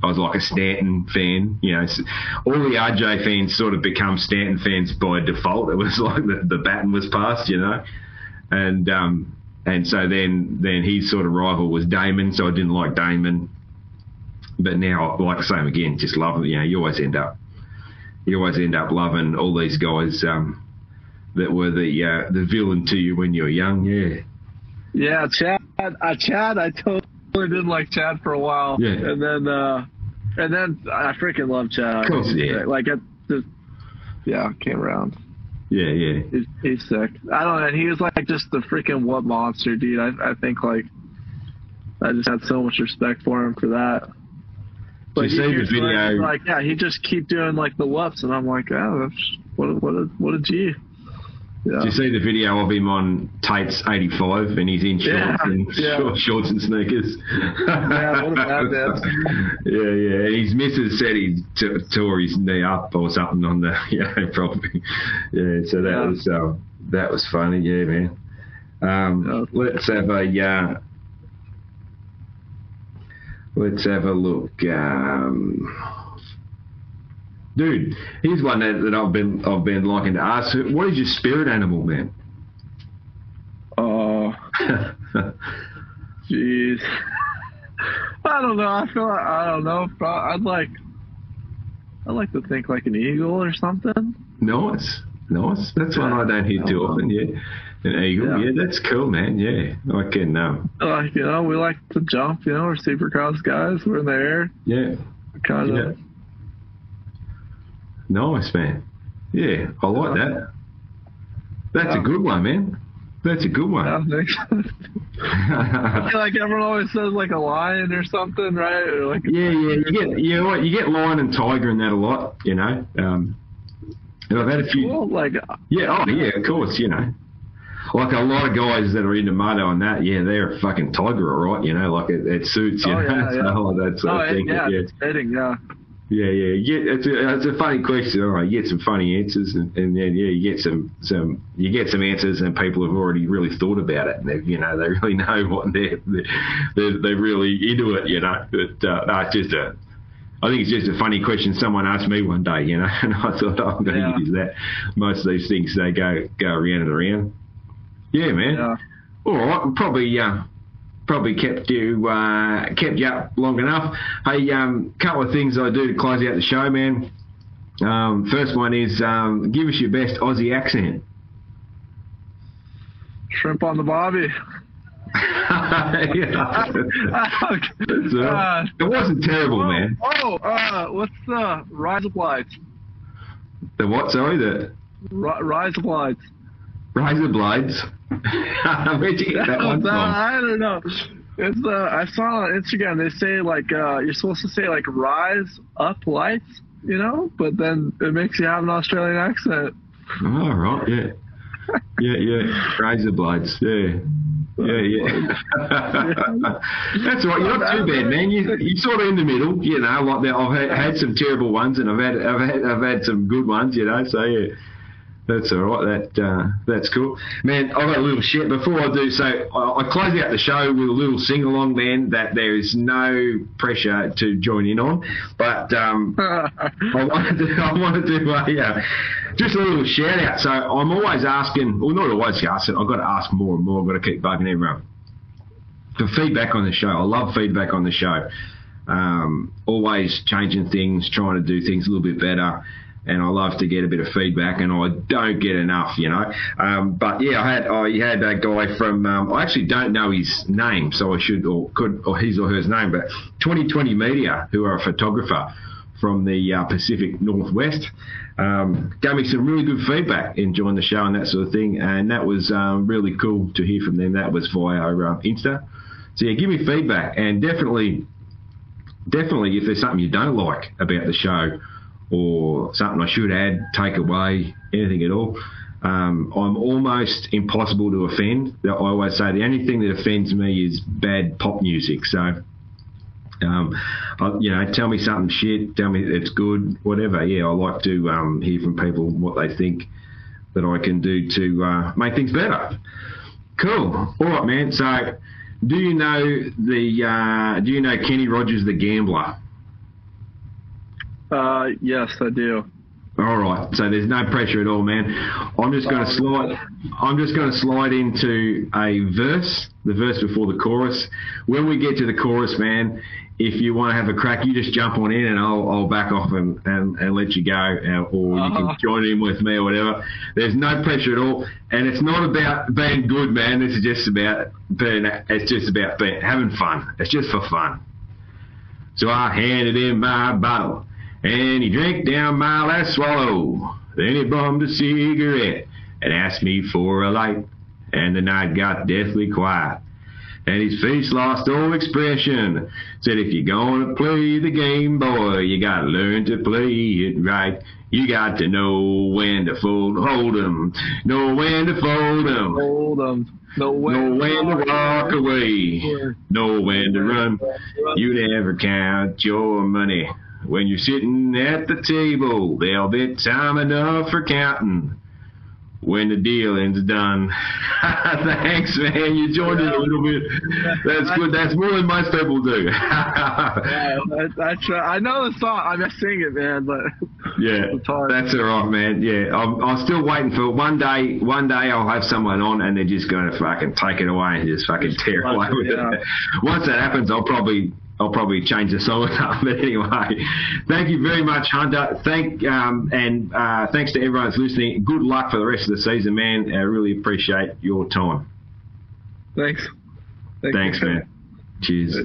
I was like a Stanton fan, you know. All the RJ fans sort of become Stanton fans by default. It was [LAUGHS] like the, the baton was passed, you know, and um, and so then then his sort of rival was Damon, so I didn't like Damon. But now, like the same again, just love it. You know, you always end up you always end up loving all these guys um, that were the uh, the villain to you when you were young. Yeah, Yeah, Chad. Uh, Chad, I totally didn't like Chad for a while. Yeah. And then, uh, and then I freaking love Chad. Yeah. Like it just, yeah, came around. yeah, yeah. He's, he's sick. I don't know. And he was like just the freaking what monster, dude. I, I think like, I just had so much respect for him for that. you see the video- Like, yeah, he just keep doing like the whoops, and I'm like, oh, that's, what, a- what, a, what a G. Yeah. Do you see the video of him on Tate's 85 and he's in shorts, Yeah, and, yeah. shorts and sneakers? Yeah, [LAUGHS] yeah, yeah. His missus said he t- tore his knee up or something on the, [LAUGHS] yeah, probably. Yeah, so that was um, that was funny, yeah, man. Um, let's have a uh, let's have a look. Um, dude, here's one that, that I've been I've been liking to ask. What is your spirit animal, man? Oh, [LAUGHS] jeez. I don't know. I feel like I don't know. I'd like I'd like to think like an eagle or something. Nice, nice. That's one I don't hear too often. Yeah, an eagle. Yeah, yeah that's cool, man. Yeah, I can. Um, like you know, we like to jump. You know, we're supercross guys. We're in the air. Yeah. Kind of. Nice, man. Yeah, I like that. That's a good one, man. That's a good one. [LAUGHS] [LAUGHS] I feel like everyone always says like a lion or something, right? Or like yeah, yeah. You get you know what you get lion and tiger in that a lot, you know. Um, and I've had a few. Cool, like yeah, oh yeah, of course, you know. Like a lot of guys that are into moto and that, yeah, they're a fucking tiger, all right, you know, like it, it suits, you oh, know, yeah, [LAUGHS] yeah. all that sort oh, of thing. Yeah, yeah. it's fitting, yeah. Yeah, yeah, yeah. It's a, it's a funny question. All right, you get some funny answers, and, and then yeah, you get some some you get some answers, and people have already really thought about it, and they you know they really [LAUGHS] know what they're they're, they're really into it, you know. But uh, no, it's just a I think it's just a funny question someone asked me one day, you know, [LAUGHS] and I thought oh, I'm going to yeah. use that. Most of these things they go go around and around. Yeah, man. Yeah. All right, probably uh, probably kept you uh, kept you up long enough. Hey, um, couple of things I do to close out the show, man. Um, first one is um, give us your best Aussie accent. Shrimp on the bobby. [LAUGHS] yeah. so, [LAUGHS] uh, it wasn't terrible, oh, man. Oh, uh, what's the rise of lights? The what? Sorry, the R- rise of lights. Razor blades. Where'd you get that one from? I don't know. It's uh, I saw on Instagram they say like uh, you're supposed to say like rise up lights, you know, but then it makes you have an Australian accent. Oh right, yeah, yeah, yeah. Razor blades, yeah. Yeah, yeah. [LAUGHS] That's right. You're not too bad, man. You you sort of in the middle, you know. Like I've had, had some terrible ones, and I've had I've had I've had some good ones, you know. So yeah. That's all right. That uh, that's cool, man. I've got a little shit before I do. So I, I close out the show with a little sing along, man. That there is no pressure to join in on, but um, [LAUGHS] I want to do, I want to uh, just a little shout out. So I'm always asking, well, not always asking. I've got to ask more and more. I've got to keep bugging everyone for feedback on the show. I love feedback on the show. Um, always changing things, trying to do things a little bit better and I love to get a bit of feedback, and I don't get enough, you know. Um, but yeah, I had I had a guy from um, I actually don't know his name, so I should or could or his or her name, but 2020 Media, who are a photographer from the uh, Pacific Northwest, um, gave me some really good feedback, enjoying the show and that sort of thing, and that was um, really cool to hear from them. That was via uh, Insta. So yeah, give me feedback, and definitely, definitely, if there's something you don't like about the show or something I should add, take away, anything at all. Um, I'm almost impossible to offend. I always say the only thing that offends me is bad pop music. So, um, I, you know, tell me something shit, tell me it's good, whatever. Yeah, I like to um, hear from people what they think that I can do to uh, make things better. Cool. All right, man. So, do you know the? Uh, do you know Kenny Rogers, the gambler? Uh, yes, I do. All right, so there's no pressure at all, man. I'm just going to slide. I'm just going to slide into a verse, the verse before the chorus. When we get to the chorus, man, if you want to have a crack, you just jump on in, and I'll, I'll back off and, and, and let you go, uh, or you can uh-huh. join in with me or whatever. There's no pressure at all, and it's not about being good, man. This is just about being. It's just about being having fun. It's just for fun. So I handed him my bottle and he drank down my last swallow. Then he bummed a cigarette and asked me for a light, and the night got deathly quiet. And his face lost all expression. Said, if you're gonna play the game, boy, you gotta learn to play it right. You got to know when to fold, hold 'em, know when to fold 'em, hold 'em, know when, know when to walk away, know when to run. You never count your money when you're sitting at the table, there'll be time enough for counting. when the dealing's done. [LAUGHS] Thanks, man. You joined in a little bit. That's good. That's more than most people do. [LAUGHS] yeah, I, I, try, I know the song. I'm just singing it, man, but yeah, [LAUGHS] that's all right, man. Yeah, I'm, I'm still waiting for one day. One day I'll have someone on, and they're just going to fucking take it away and just fucking tear away with yeah. it. Once that happens, I'll probably I'll probably change the song [LAUGHS] up. But anyway, thank you very much, Hunter. Thank um, and uh, thanks to everyone that's listening. Good luck for the rest of the season, man. I really appreciate your time. Thanks. Thanks, thanks man. Cheers.